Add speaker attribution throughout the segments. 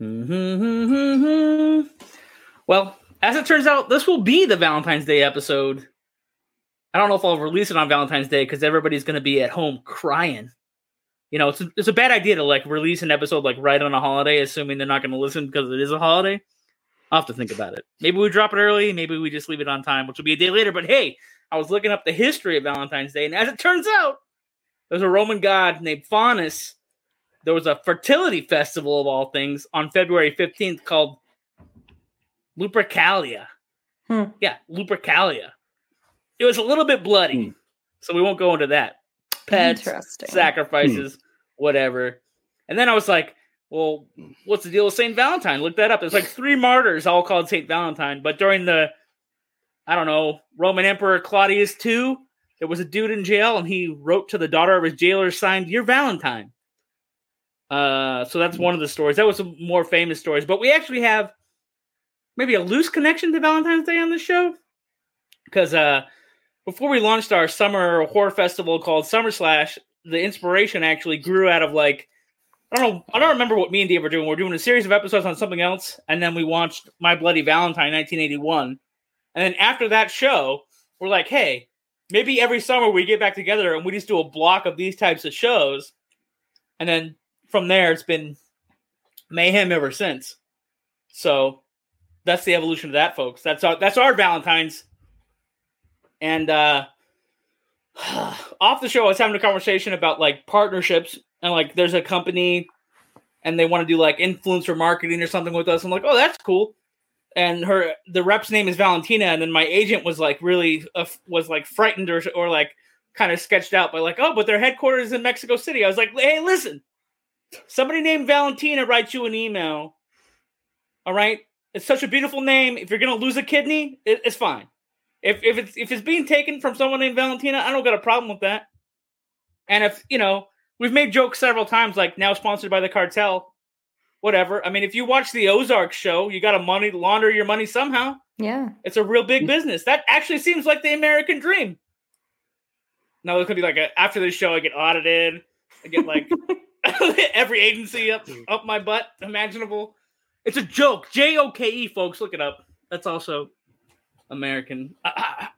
Speaker 1: Mm-hmm. Well, as it turns out, this will be the Valentine's Day episode. I don't know if I'll release it on Valentine's Day because everybody's going to be at home crying. You know, it's a, it's a bad idea to like release an episode like right on a holiday, assuming they're not going to listen because it is a holiday. I'll have to think about it. Maybe we drop it early. Maybe we just leave it on time, which will be a day later. But hey, I was looking up the history of Valentine's Day, and as it turns out, there's a Roman god named Faunus. There was a fertility festival of all things on February 15th called Lupercalia.
Speaker 2: Hmm.
Speaker 1: Yeah, Lupercalia. It was a little bit bloody,
Speaker 3: Hmm.
Speaker 1: so we won't go into that. Pets,
Speaker 2: Interesting.
Speaker 1: sacrifices, whatever. And then I was like, well, what's the deal with Saint Valentine? Look that up. There's like three martyrs all called Saint Valentine, but during the, I don't know, Roman Emperor Claudius II, there was a dude in jail and he wrote to the daughter of his jailer, signed, Your Valentine. Uh, so that's one of the stories. That was some more famous stories, but we actually have maybe a loose connection to Valentine's Day on this show because uh, before we launched our summer horror festival called Summer Slash, the inspiration actually grew out of like I don't know. I don't remember what me and Dave were doing. We're doing a series of episodes on something else, and then we watched My Bloody Valentine, 1981. And then after that show, we're like, hey, maybe every summer we get back together and we just do a block of these types of shows. And then from there, it's been mayhem ever since. So that's the evolution of that, folks. That's our that's our Valentine's. And uh off the show, I was having a conversation about like partnerships and like there's a company and they want to do like influencer marketing or something with us. I'm like, oh, that's cool. And her the rep's name is Valentina, and then my agent was like really uh, was like frightened or or like kind of sketched out by like, oh, but their headquarters is in Mexico City. I was like, hey, listen, somebody named Valentina writes you an email. All right, it's such a beautiful name. If you're gonna lose a kidney, it, it's fine. If if it's if it's being taken from someone named Valentina, I don't got a problem with that. And if you know, we've made jokes several times, like now sponsored by the cartel. Whatever. I mean, if you watch the Ozark show, you got to money launder your money somehow.
Speaker 2: Yeah.
Speaker 1: It's a real big mm. business. That actually seems like the American dream. Now there could be like a, after this show, I get audited. I get like every agency up up my butt imaginable. It's a joke. J O K E, folks. Look it up. That's also American. I, I,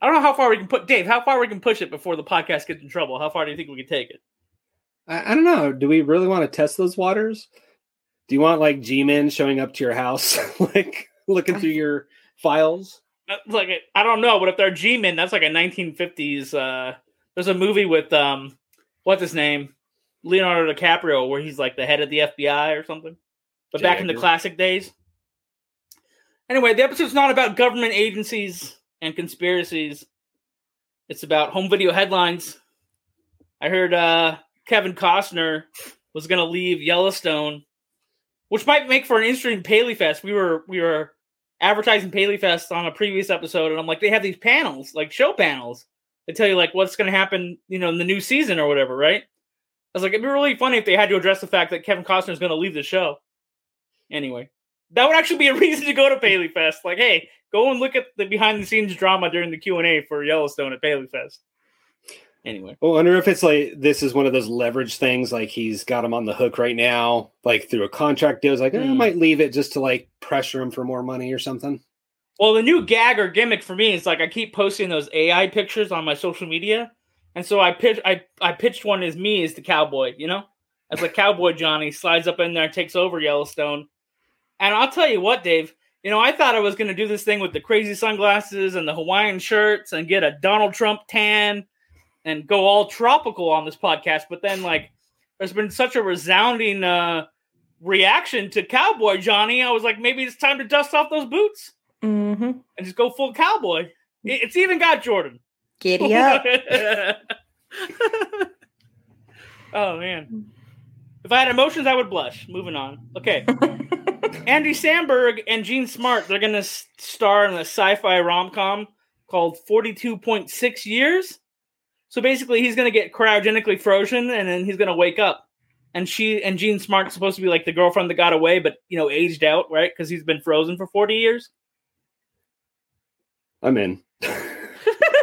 Speaker 1: I don't know how far we can put Dave. How far we can push it before the podcast gets in trouble? How far do you think we can take it?
Speaker 3: I, I don't know. Do we really want to test those waters? Do you want like G-men showing up to your house, like looking through your files?
Speaker 1: Like I don't know, but if they're G-men, that's like a 1950s. Uh, there's a movie with um, what's his name, Leonardo DiCaprio, where he's like the head of the FBI or something. But
Speaker 3: J.
Speaker 1: back in the classic days. Anyway, the episode's not about government agencies and conspiracies. It's about home video headlines. I heard uh, Kevin Costner was going to leave Yellowstone, which might make for an interesting Paley Fest. We were we were advertising Paley Fest on a previous episode, and I'm like, they have these panels, like show panels, that tell you like what's going to happen, you know, in the new season or whatever, right? I was like, it'd be really funny if they had to address the fact that Kevin Costner is going to leave the show. Anyway, that would actually be a reason to go to Paley Fest. Like, hey, go and look at the behind the scenes drama during the Q and A for Yellowstone at Paley Fest. Anyway,
Speaker 3: I wonder if it's like this is one of those leverage things, like he's got him on the hook right now, like through a contract deal. It's like, eh, I
Speaker 1: Mm.
Speaker 3: might leave it just to like pressure him for more money or something.
Speaker 1: well, the new gag or gimmick for me is like I keep posting those AI pictures on my social media, and so I pitched I I pitched one as me as the cowboy, you know, as like cowboy Johnny slides up in there and takes over Yellowstone. And I'll tell you what, Dave. You know, I thought I was going to do this thing with the crazy sunglasses and the Hawaiian shirts and get a Donald Trump tan and go all tropical on this podcast. But then, like, there's been such a resounding uh, reaction to Cowboy Johnny. I was like, maybe it's time to dust off those boots
Speaker 2: Mm-hmm.
Speaker 1: and just go full cowboy. It's even got Jordan.
Speaker 2: Giddy up.
Speaker 1: oh man. If I had emotions, I would blush. Moving on. Okay. Andy Samberg and Jean Smart, they're going to star in a sci-fi rom-com called 42.6 Years. So basically, he's going to get cryogenically frozen and then he's going to wake up. And she and Jean Smart's supposed to be like the girlfriend that got away, but you know, aged out, right? Because he's been frozen for 40 years.
Speaker 3: I'm in.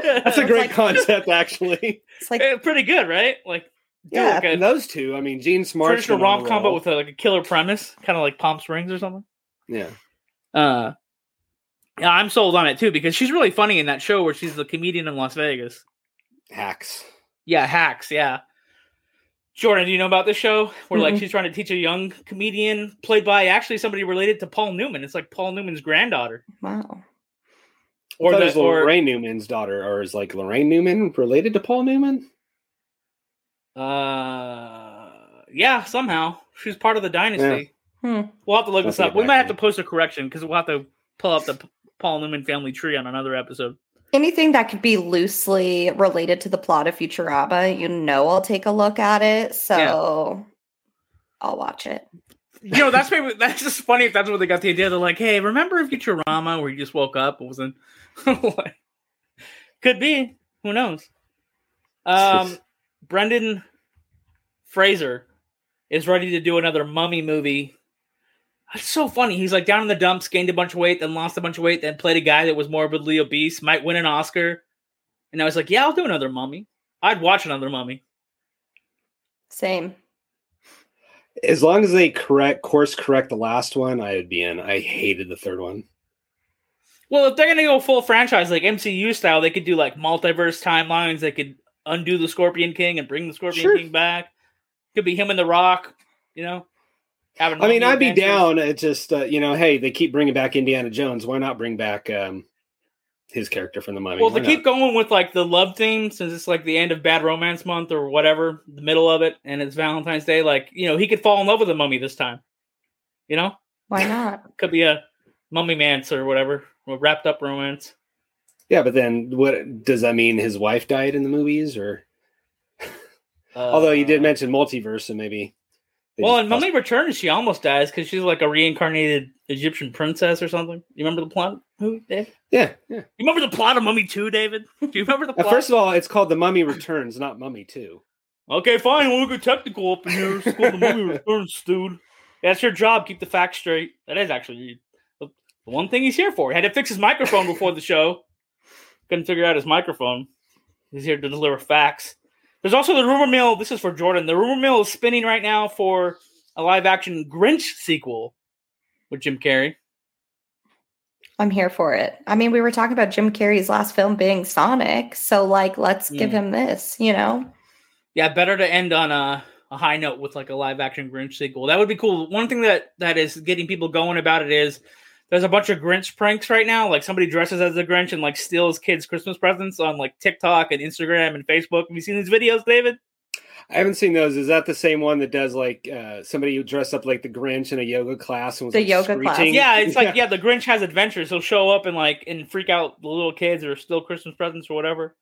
Speaker 3: That's a great concept, actually.
Speaker 2: It's like
Speaker 1: Eh, pretty good, right? Like
Speaker 3: Yeah,
Speaker 1: like a
Speaker 3: and those two. I mean, Jean Smart.
Speaker 1: traditional rom com, but with a, like a killer premise, kind of like Palm Springs or something.
Speaker 3: yeah.
Speaker 1: Uh, yeah, I'm sold on it too because she's really funny in that show where she's the comedian in Las Vegas.
Speaker 3: hacks.
Speaker 1: Yeah, hacks. Yeah. Jordan, do you know about this show where like
Speaker 2: Mm-mm.
Speaker 1: she's trying to teach a young comedian played by actually somebody related to Paul Newman? It's like Paul Newman's granddaughter,
Speaker 2: Wow.
Speaker 1: Or
Speaker 3: Or
Speaker 1: the
Speaker 3: was
Speaker 1: or
Speaker 3: Laraine Newman's daughter, or is like Laraine Newman related to Paul Newman?
Speaker 1: uh, yeah, somehow she's part of the dynasty.
Speaker 2: Hmm.
Speaker 1: We'll have to look
Speaker 3: I'll
Speaker 1: this up. We might have to post a correction because we'll have to pull up the Paul Newman family tree on another episode.
Speaker 2: Anything that could be loosely related to the plot of Futurama, you know, I'll take a look at it. So I'll watch it.
Speaker 1: You know, that's maybe that's just funny if that's where they got the idea. They're like, "Hey, remember Futurama where you just woke up? It wasn't like, could be. Who knows?" Um, Brendan Fraser is ready to do another Mummy movie. It's so funny. He's like down in the dumps, gained a bunch of weight, then lost a bunch of weight, then played a guy that was morbidly obese, might win an Oscar. And I was like, "Yeah, I'll do another Mummy. I'd watch another Mummy."
Speaker 2: Same.
Speaker 3: As long as they correct course correct the last one, I would be in. I hated the third one.
Speaker 1: Well, if they're gonna go full franchise like MCU style, they could do like multiverse timelines. They could undo the Scorpion King and bring the Scorpion
Speaker 3: Sure.
Speaker 1: King back. Could be him and the Rock. You know.
Speaker 3: I mean, I'd be down. It's just uh, you know, hey, they keep bringing back Indiana Jones. Why not bring back um, his character from the Mummy?
Speaker 1: Well,
Speaker 3: Why
Speaker 1: to keep going with like the love theme, since it's like the end of Bad Romance Month or whatever, the middle of it, and it's Valentine's Day. Like you know, he could fall in love with the mummy this time. You know,
Speaker 2: Why not?
Speaker 1: could be a mummy mance or whatever, or wrapped up romance.
Speaker 3: Yeah, but then what does that mean? His wife died in the movies, or
Speaker 1: Uh,
Speaker 3: although you did mention multiverse, so maybe.
Speaker 1: Well, in Mummy Returns, she almost dies because she's like a reincarnated Egyptian princess or something. You remember the plot? Who, Dave?
Speaker 3: Yeah, yeah.
Speaker 1: You remember the plot of Mummy 2, David? Do you remember the plot?
Speaker 3: first of all, it's called The Mummy Returns, not Mummy Two.
Speaker 1: okay, fine. We'll get technical up in here. It's called the Mummy Returns, dude. That's your job. Keep the facts straight. That is actually the the one thing he's here for. He had to fix his microphone before the show. Couldn't figure out his microphone. He's here to deliver facts. There's also the rumor mill. This is for Jordan. The rumor mill is spinning right now for a live action Grinch sequel with Jim Carrey.
Speaker 2: I'm here for it. I mean, we were talking about Jim Carrey's last film being Sonic, so like, let's give
Speaker 1: Mm.
Speaker 2: him this. You know,
Speaker 1: Yeah, better to end on a, a high note with like a live action Grinch sequel. That would be cool. One thing that that is getting people going about it is there's a bunch of Grinch pranks right now. Like somebody dresses as a Grinch and like steals kids' Christmas presents on like TikTok and Instagram and Facebook. Have you seen these videos, David?
Speaker 3: I haven't seen those. Is that the same one that does like uh, somebody who dressed up like the Grinch in a yoga class and was
Speaker 2: The
Speaker 3: like,
Speaker 2: yoga class.
Speaker 1: Yeah, it's like yeah, the Grinch has adventures. He'll show up and like and freak out the little kids or steal Christmas presents or whatever.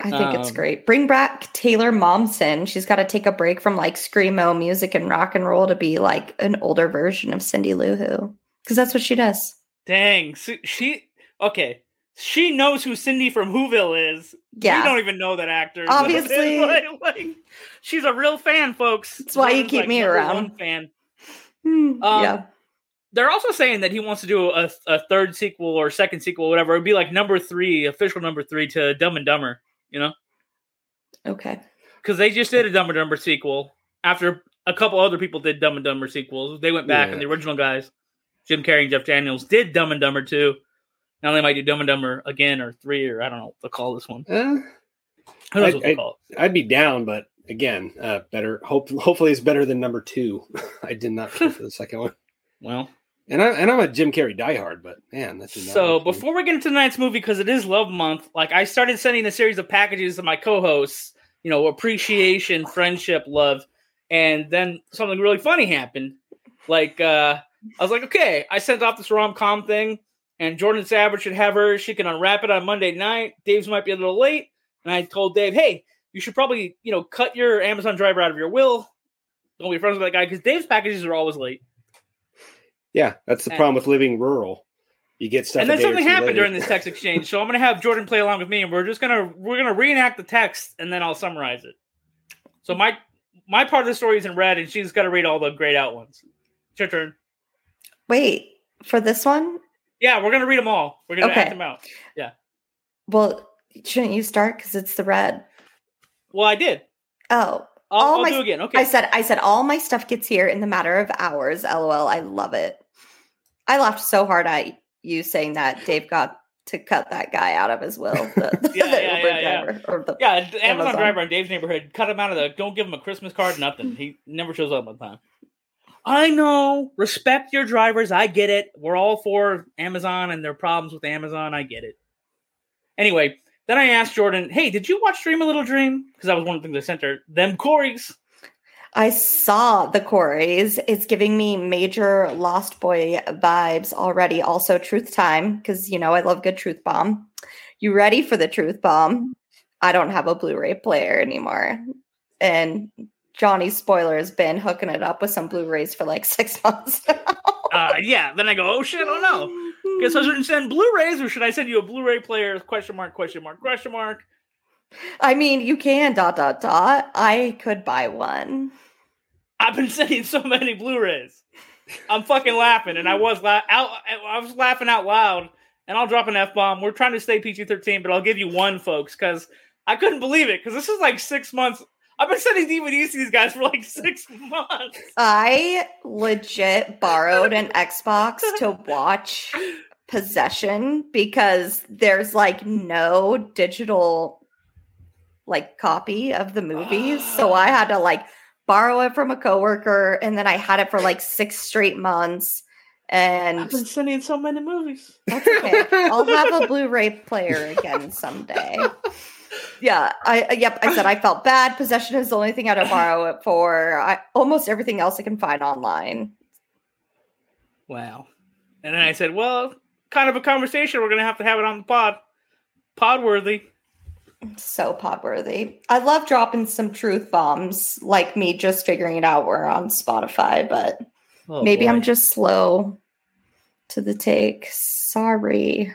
Speaker 2: I think it's
Speaker 1: Um,
Speaker 2: great. Bring back Taylor Momsen. She's got to take a break from like screamo music and rock and roll to be like an older version of Cindy Lou Who, because that's what she does.
Speaker 1: Dang, she, she okay. She knows who Cindy from Whoville is.
Speaker 2: Yeah.
Speaker 1: We don't even know that actor.
Speaker 2: Obviously.
Speaker 1: like, like, she's a real fan, folks.
Speaker 2: That's why you
Speaker 1: Jordan's,
Speaker 2: keep me around.
Speaker 1: one fan.
Speaker 2: Hmm,
Speaker 1: Um,
Speaker 2: yeah.
Speaker 1: They're also saying that he wants to do a, a third sequel or second sequel, or whatever. It'd be like number three, official number three to Dumb and Dumber. You know,
Speaker 2: Okay.
Speaker 1: because they just did a Dumb and Dumber sequel after a couple other people did Dumb and Dumber sequels. They went back
Speaker 3: Yeah.
Speaker 1: and the original guys, Jim Carrey and Jeff Daniels, did Dumb and Dumber two. Now they might do Dumb and Dumber again or three or I don't know what they'll call this one.
Speaker 3: Uh,
Speaker 1: Who knows
Speaker 3: I-
Speaker 1: what they'll
Speaker 3: I-
Speaker 1: call it?
Speaker 3: I'd be down, but again, uh, better. Hope hopefully it's better than number two. I did not for the second one,
Speaker 1: Well,
Speaker 3: and I and I'm a Jim Carrey diehard, but man, that did
Speaker 1: so
Speaker 3: work for me.
Speaker 1: before we get into tonight's movie, because it is Love Month, like I started sending a series of packages to my co-hosts, you know, appreciation, friendship, love, and then something really funny happened. Like uh I was like, okay, I sent off this rom com thing, and Jordan Savage should have her. She can unwrap it on Monday night. Dave's might be a little late, and I told Dave, hey, you should probably, you know, cut your Amazon driver out of your will. Don't be friends with that guy because Dave's packages are always late.
Speaker 3: yeah, that's the
Speaker 1: and-
Speaker 3: problem with living rural. You get stuff,
Speaker 1: and then something happened
Speaker 3: later.
Speaker 1: during this text exchange, so I'm gonna have Jordan play along with me, and we're just gonna we're gonna reenact the text, and then I'll summarize it. So my my part of the story is in red, and she's got to read all the grayed out ones. It's your turn.
Speaker 2: Wait for this one.
Speaker 1: Yeah, we're gonna read them all. We're gonna
Speaker 2: Okay.
Speaker 1: act them out. Yeah.
Speaker 2: Well, shouldn't you start because it's the red?
Speaker 1: Well, I did.
Speaker 2: Oh,
Speaker 1: I'll,
Speaker 2: All
Speaker 1: I'll
Speaker 2: my-
Speaker 1: do again. Okay.
Speaker 2: I said, I said, all my stuff gets here in the matter of hours. LOL. I love it. I laughed so hard at you saying that Dave got to cut that guy out of his will. The, the
Speaker 1: Yeah, yeah,
Speaker 2: Uber
Speaker 1: yeah, yeah.
Speaker 2: or the-
Speaker 1: yeah, Amazon,
Speaker 2: Amazon.
Speaker 1: driver in Dave's neighborhood cut him out of the. Don't give him a Christmas card. Nothing. He never shows up on time. I know. Respect your drivers. I get it. We're all for Amazon and their problems with Amazon. I get it. Anyway, then I asked Jordan, "Hey, did you watch Dream a Little Dream?" Because that was one of the things I sent her. Them Coreys.
Speaker 2: I saw the Coreys. It's giving me major Lost Boy vibes already. Also, Truth Time, because you know I love good Truth Bomb. You ready for the Truth Bomb? I don't have a Blu-ray player anymore, and Johnny Spoiler has been hooking it up with some Blu-rays for like six months.
Speaker 1: Uh, yeah. Then I go, "Oh shit! Oh no." Guess I shouldn't send Blu-rays, or should I send you a Blu-ray player? Question mark? Question mark? Question mark?
Speaker 2: I mean, you can dot dot dot. I could buy one.
Speaker 1: I've been sending so many Blu-rays. I'm fucking laughing, and I was la- out. I was laughing out loud, and I'll drop an f bomb. We're trying to stay PG-13, but I'll give you one, folks, because I couldn't believe it. Because this is like six months. I've been sending DVDs to these guys for like six months.
Speaker 2: I legit borrowed an Xbox to watch Possession because there's like no digital like copy of the movies. So I had to like borrow it from a coworker and then I had it for like six straight months. And
Speaker 1: I've been sending so many movies.
Speaker 2: that's okay. I'll have a Blu-ray player again someday. Yeah, I yep. I said I felt bad. Possession is the only thing I to borrow it for. I almost everything else I can find online.
Speaker 1: Wow. And then I said, well, kind of a conversation. We're gonna have to have it on the pod. Pod worthy.
Speaker 2: So pod worthy. I love dropping some truth bombs, like me just figuring it out. We're on Spotify, but
Speaker 1: Oh,
Speaker 2: maybe I'm just slow to the take. Sorry.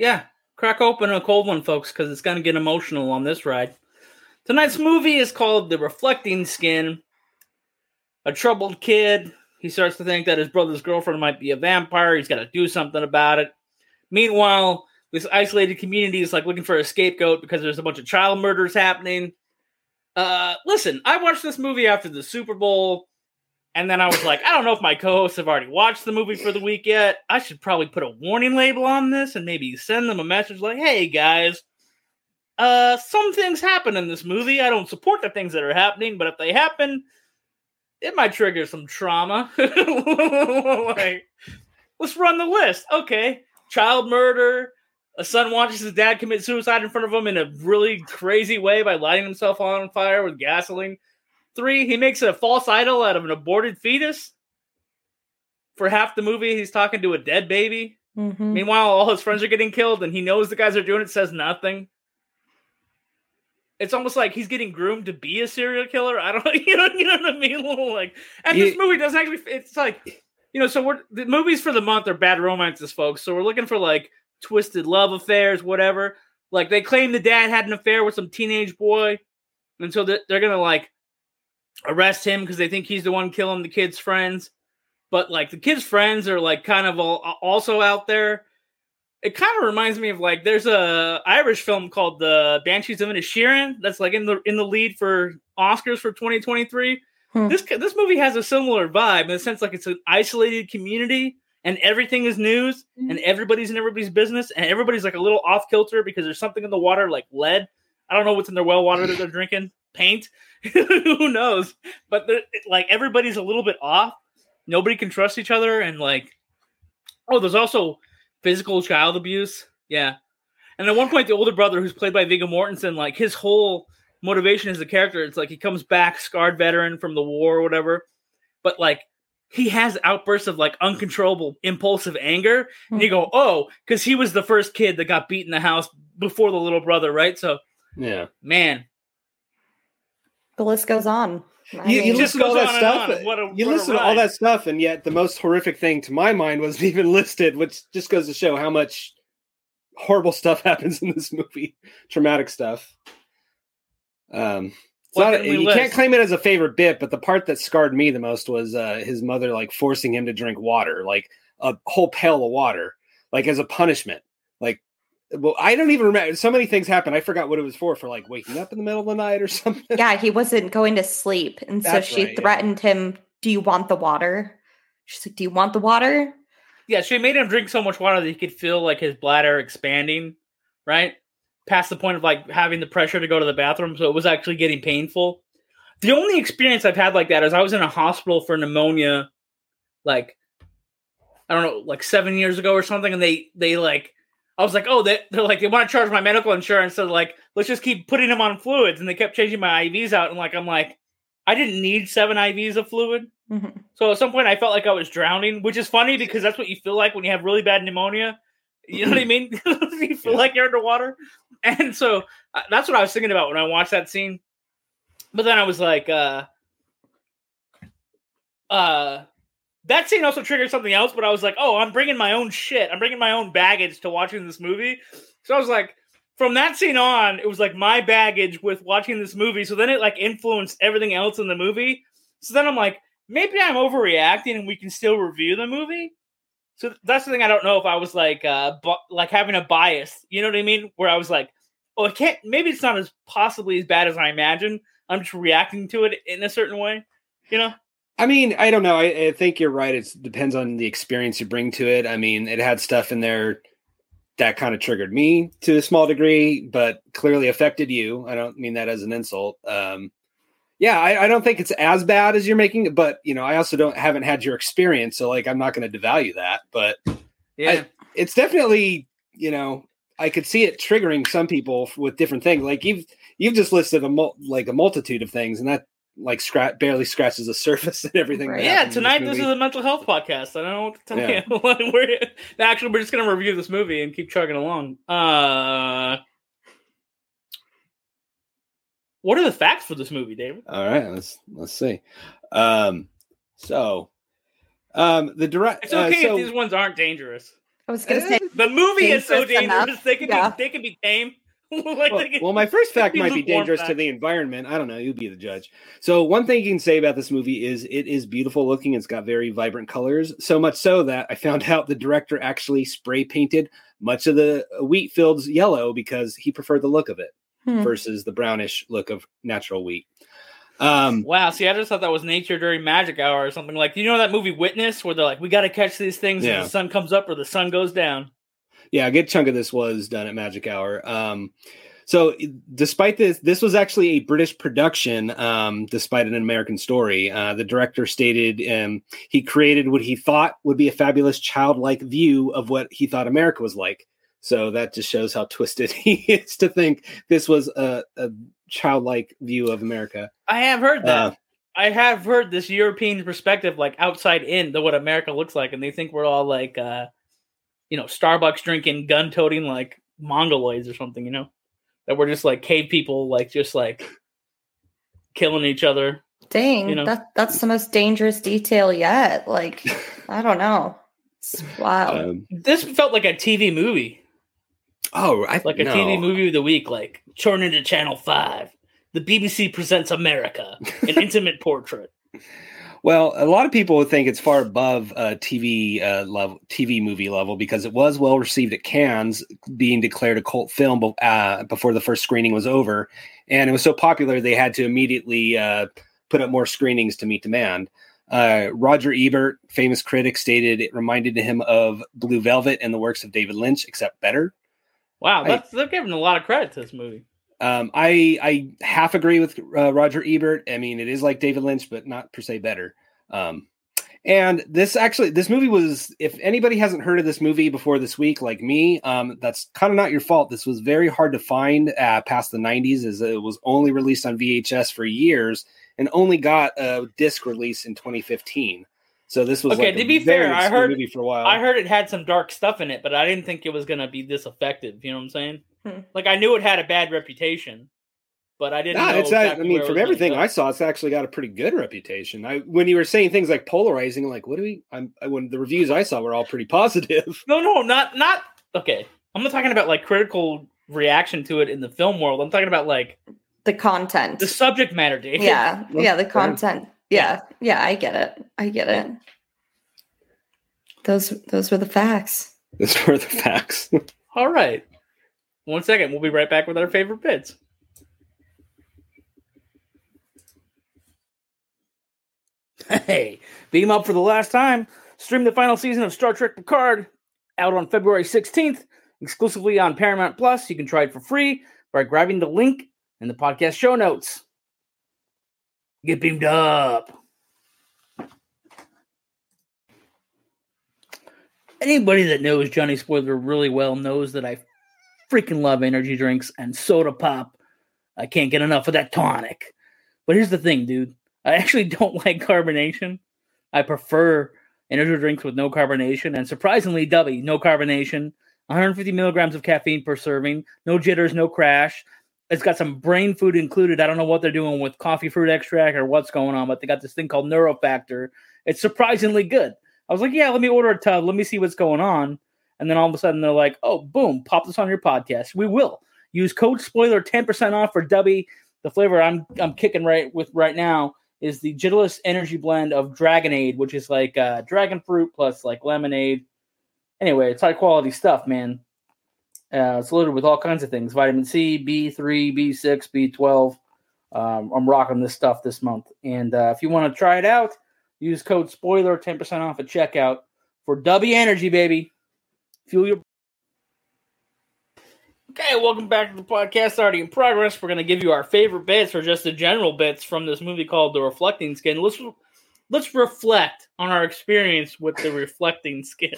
Speaker 1: Yeah, crack open a cold one, folks, because it's gonna get emotional on this ride. Tonight's movie is called The Reflecting Skin. A troubled kid. He starts to think that his brother's girlfriend might be a vampire. He's got to do something about it. Meanwhile, this isolated community is like looking for a scapegoat because there's a bunch of child murders happening. Uh, listen, I watched this movie after the Super Bowl, and then I was like, I don't know if my co-hosts have already watched the movie for the week yet. I should probably put a warning label on this and maybe send them a message like, "Hey guys, uh, some things happen in this movie. I don't support the things that are happening, but if they happen, it might trigger some trauma." like, let's run the list. Okay, child murder. A son watches his dad commit suicide in front of him in a really crazy way by lighting himself on fire with gasoline. Three, he makes a false idol out of an aborted fetus. For half the movie, he's talking to a dead baby.
Speaker 2: Mhm.
Speaker 1: Meanwhile, all his friends are getting killed, and he knows the guys are doing it, says nothing. It's almost like he's getting groomed to be a serial killer. I don't, you know, you know what I mean? Like, and this movie doesn't actually. It's like, you know, so we're the movies for the month are bad romances, folks. So we're looking for like twisted love affairs, whatever. Like they claim the dad had an affair with some teenage boy, and so they're, they're gonna like arrest him because they think he's the one killing the kid's friends. But like the kid's friends are like kind of all, also out there. It kind of reminds me of like there's a Irish film called The Banshees of Inisherin that's like in the in the lead for Oscars for 2023.
Speaker 2: Hmm.
Speaker 1: This this movie has a similar vibe in the sense like it's an isolated community and everything is news and everybody's in everybody's business and everybody's like a little off kilter because there's something in the water like lead. I don't know what's in their well water that they're drinking. Paint. Who knows? But like everybody's a little bit off. Nobody can trust each other and like oh, there's also physical child abuse. Yeah. And at one point, the older brother, who's played by Viggo Mortensen, like his whole motivation as a character, it's like he comes back scarred veteran from the war or whatever. But like he has outbursts of like uncontrollable impulsive anger and you go oh because he was the first kid that got beat in the house before the little brother right so
Speaker 3: Yeah.
Speaker 1: man
Speaker 2: The list goes on. I
Speaker 3: You, you
Speaker 2: mean,
Speaker 1: just
Speaker 3: listen to all that
Speaker 1: on and
Speaker 3: stuff.
Speaker 1: on. What a-
Speaker 3: you
Speaker 1: what a
Speaker 3: listen to all that stuff, and yet the most horrific thing to my mind wasn't even listed, which just goes to show how much horrible stuff happens in this movie. Traumatic stuff. Um, it's not,
Speaker 1: didn't
Speaker 3: you
Speaker 1: list?
Speaker 3: can't claim it as a favorite bit, but the part that scarred me the most was uh, his mother like forcing him to drink water, like a whole pail of water, like as a punishment. Like, well, I don't even remember. So many things happened. I forgot what it was for. For like waking up in the middle of the night or something.
Speaker 2: yeah, he wasn't going to sleep. And so she
Speaker 3: right, yeah.
Speaker 2: threatened him, Do you want the water? She's like, Do you want the water?
Speaker 1: yeah she made him drink so much water that he could feel like his bladder expanding right past the point of like having the pressure to go to the bathroom so it was actually getting painful the only experience i've had like that is i was in a hospital for pneumonia like i don't know like seven years ago or something and they they like i was like oh they, they're like they want to charge my medical insurance so like let's just keep putting them on fluids and they kept changing my ivs out and like i'm like i didn't need seven ivs of fluid
Speaker 2: Mhm.
Speaker 1: so at some point, I felt like I was drowning, which is funny because that's what you feel like when you have really bad pneumonia. You know what I mean? you feel
Speaker 3: Yeah.
Speaker 1: like you're underwater, and so uh, that's what I was thinking about when I watched that scene. But then I was like, uh, uh, that scene also triggered something else. But I was like, oh, I'm bringing my own shit. I'm bringing my own baggage to watching this movie. So I was like, from that scene on, it was like my baggage with watching this movie. So then it like influenced everything else in the movie. So then I'm like, maybe I'm overreacting and we can still review the movie. So that's the thing I don't know if I was like uh bu- like having a bias, you know what I mean? Where I was like, oh, it can't maybe it's not as possibly as bad as I imagine. I'm just reacting to it in a certain way, you know?
Speaker 3: I mean, I don't know. I, I think you're right. It depends on the experience you bring to it. I mean, it had stuff in there that kind of triggered me to a small degree, but clearly affected you. I don't mean that as an insult. Um, yeah, I, I don't think it's as bad as you're making it, but you know, I also don't haven't had your experience, so like I'm not going to devalue that. But
Speaker 1: Yeah.
Speaker 3: it's definitely you know I could see it triggering some people with different things. Like you've you've just listed a mul- like a multitude of things, and that like scratch barely scratches the surface and everything.
Speaker 2: Right.
Speaker 1: yeah, tonight this
Speaker 3: movie.
Speaker 1: is a mental health podcast. I don't know what to tell
Speaker 3: Yeah.
Speaker 1: you. we're, actually, we're just going to review this movie and keep chugging along. Uh, what are the facts for this movie, David?
Speaker 3: All right, let's let's see. Um, so, um, the direct.
Speaker 1: It's okay
Speaker 3: uh, so,
Speaker 1: if these ones aren't dangerous.
Speaker 2: I was gonna say
Speaker 1: The movie is so
Speaker 2: Dangerous enough,
Speaker 1: dangerous; they can
Speaker 2: yeah.
Speaker 1: be they can be tame. like
Speaker 3: well,
Speaker 1: they
Speaker 3: well, my first fact might be
Speaker 1: lukewarm
Speaker 3: dangerous to the environment. I don't know. You be the judge. So, one thing you can say about this movie is it is beautiful looking. It's got very vibrant colors. So much so that I found out the director actually spray painted much of the wheat fields yellow because he preferred the look of it
Speaker 2: Hmm.
Speaker 3: versus the brownish look of natural wheat. Um,
Speaker 1: Wow, see, I just thought that was nature during magic hour or something. Like, you know that movie Witness, where they're like, "We got to catch these things
Speaker 3: Yeah.
Speaker 1: when the sun comes up or the sun goes down."
Speaker 3: Yeah, a good chunk of this was done at Magic Hour. Um, so, despite this, this was actually a British production, um, despite an American story. Uh, the director stated um, he created what he thought would be a fabulous childlike view of what he thought America was like. So that just shows how twisted he is to think this was a, a childlike view of America.
Speaker 1: I have heard that.
Speaker 3: Uh,
Speaker 1: I have heard this European perspective, like outside in, the what America looks like, and they think we're all like, uh, you know, Starbucks drinking, gun toting, like mongoloids or something. You know, that we're just like cave people, like just like killing each other.
Speaker 2: Dang,
Speaker 1: you know.
Speaker 2: that that's the most dangerous detail yet. Like, I don't know. It's wild.
Speaker 3: um,
Speaker 1: This felt like a TV movie,
Speaker 3: oh, I
Speaker 1: like a
Speaker 3: no.
Speaker 1: TV movie of the week, like turn into Channel Five. The BBC presents America, an intimate portrait.
Speaker 3: Well, a lot of people would think it's far above uh, TV uh, level, TV movie level because it was well received at Cannes, being declared a cult film uh, before the first screening was over, and it was so popular they had to immediately uh, put up more screenings to meet demand. Uh, Roger Ebert, famous critic, stated it reminded him of Blue Velvet and the works of David Lynch, except better.
Speaker 1: Wow,
Speaker 3: I-
Speaker 1: they're giving a lot of credit to this movie.
Speaker 3: Um, I I half agree with uh, Roger Ebert. I mean, it is like David Lynch, but not per se better. Um, and this actually, this movie was. If anybody hasn't heard of this movie before this week, like me, um, that's kind of not your fault. This was very hard to find uh, past the '90s, as it was only released on VHS for years and only got a disc release in 2015. So this was
Speaker 1: Okay,
Speaker 3: like
Speaker 1: to
Speaker 3: a
Speaker 1: be fair, I heard-
Speaker 3: movie for a while.
Speaker 1: I heard it had some dark stuff in it, but I didn't think it was gonna be this effective. You know what I'm saying?
Speaker 2: Hmm.
Speaker 1: Like I knew it had a bad reputation, but I didn't.
Speaker 3: Nah,
Speaker 1: know
Speaker 3: it's I
Speaker 1: exactly
Speaker 3: mean, from everything. I saw, it's actually got a pretty good reputation. I when you were saying things like polarizing, like what do we? I'm I- when the reviews I saw were all pretty positive.
Speaker 1: No, no, not not okay. I'm not talking about like critical reaction to it in the film world. I'm talking about like
Speaker 2: The content.
Speaker 1: the subject matter, Dave.
Speaker 2: yeah,
Speaker 3: Well,
Speaker 2: yeah, the
Speaker 3: fair.
Speaker 2: content. Yeah, yeah, I get it. I get it. Those those were the facts.
Speaker 3: Those were the facts.
Speaker 1: All right. One second. We'll be right back with our favorite bits. Hey, beam up for the last time. Stream the final season of Star Trek Picard out on February 16th, exclusively on Paramount Plus. You can try it for free by grabbing the link in the podcast show notes. Get beamed up. Anybody that knows Johnny Spoiler really well knows that I freaking love energy drinks and soda pop. I can't get enough of that tonic. But here's the thing, dude. I actually don't like carbonation. I prefer energy drinks with no carbonation, and surprisingly, Dubby, no carbonation. 150 milligrams of caffeine per serving. No jitters, no crash. It's got some brain food included. I don't know what they're doing with coffee fruit extract or what's going on, but they got this thing called Neurofactor. It's surprisingly good. I was like, yeah, let me order a tub. Let me see what's going on. And then all of a sudden they're like, oh, boom, pop this on your podcast. We will. Use code spoiler 10% off for Dubby. The flavor I'm I'm kicking right with right now is the Jitless Energy Blend of Dragonade, which is like uh, dragon fruit plus like lemonade. Anyway, it's high quality stuff, man. Uh, it's loaded with all kinds of things: vitamin C, B3, B6, B12. Um, I'm rocking this stuff this month, and uh, if you want to try it out, use code spoiler 10% off at checkout for W Energy, baby. Fuel your. Okay, welcome back to the podcast. Already in progress. We're going to give you our favorite bits or just the general bits from this movie called The Reflecting Skin. Let's let's reflect on our experience with the Reflecting Skin.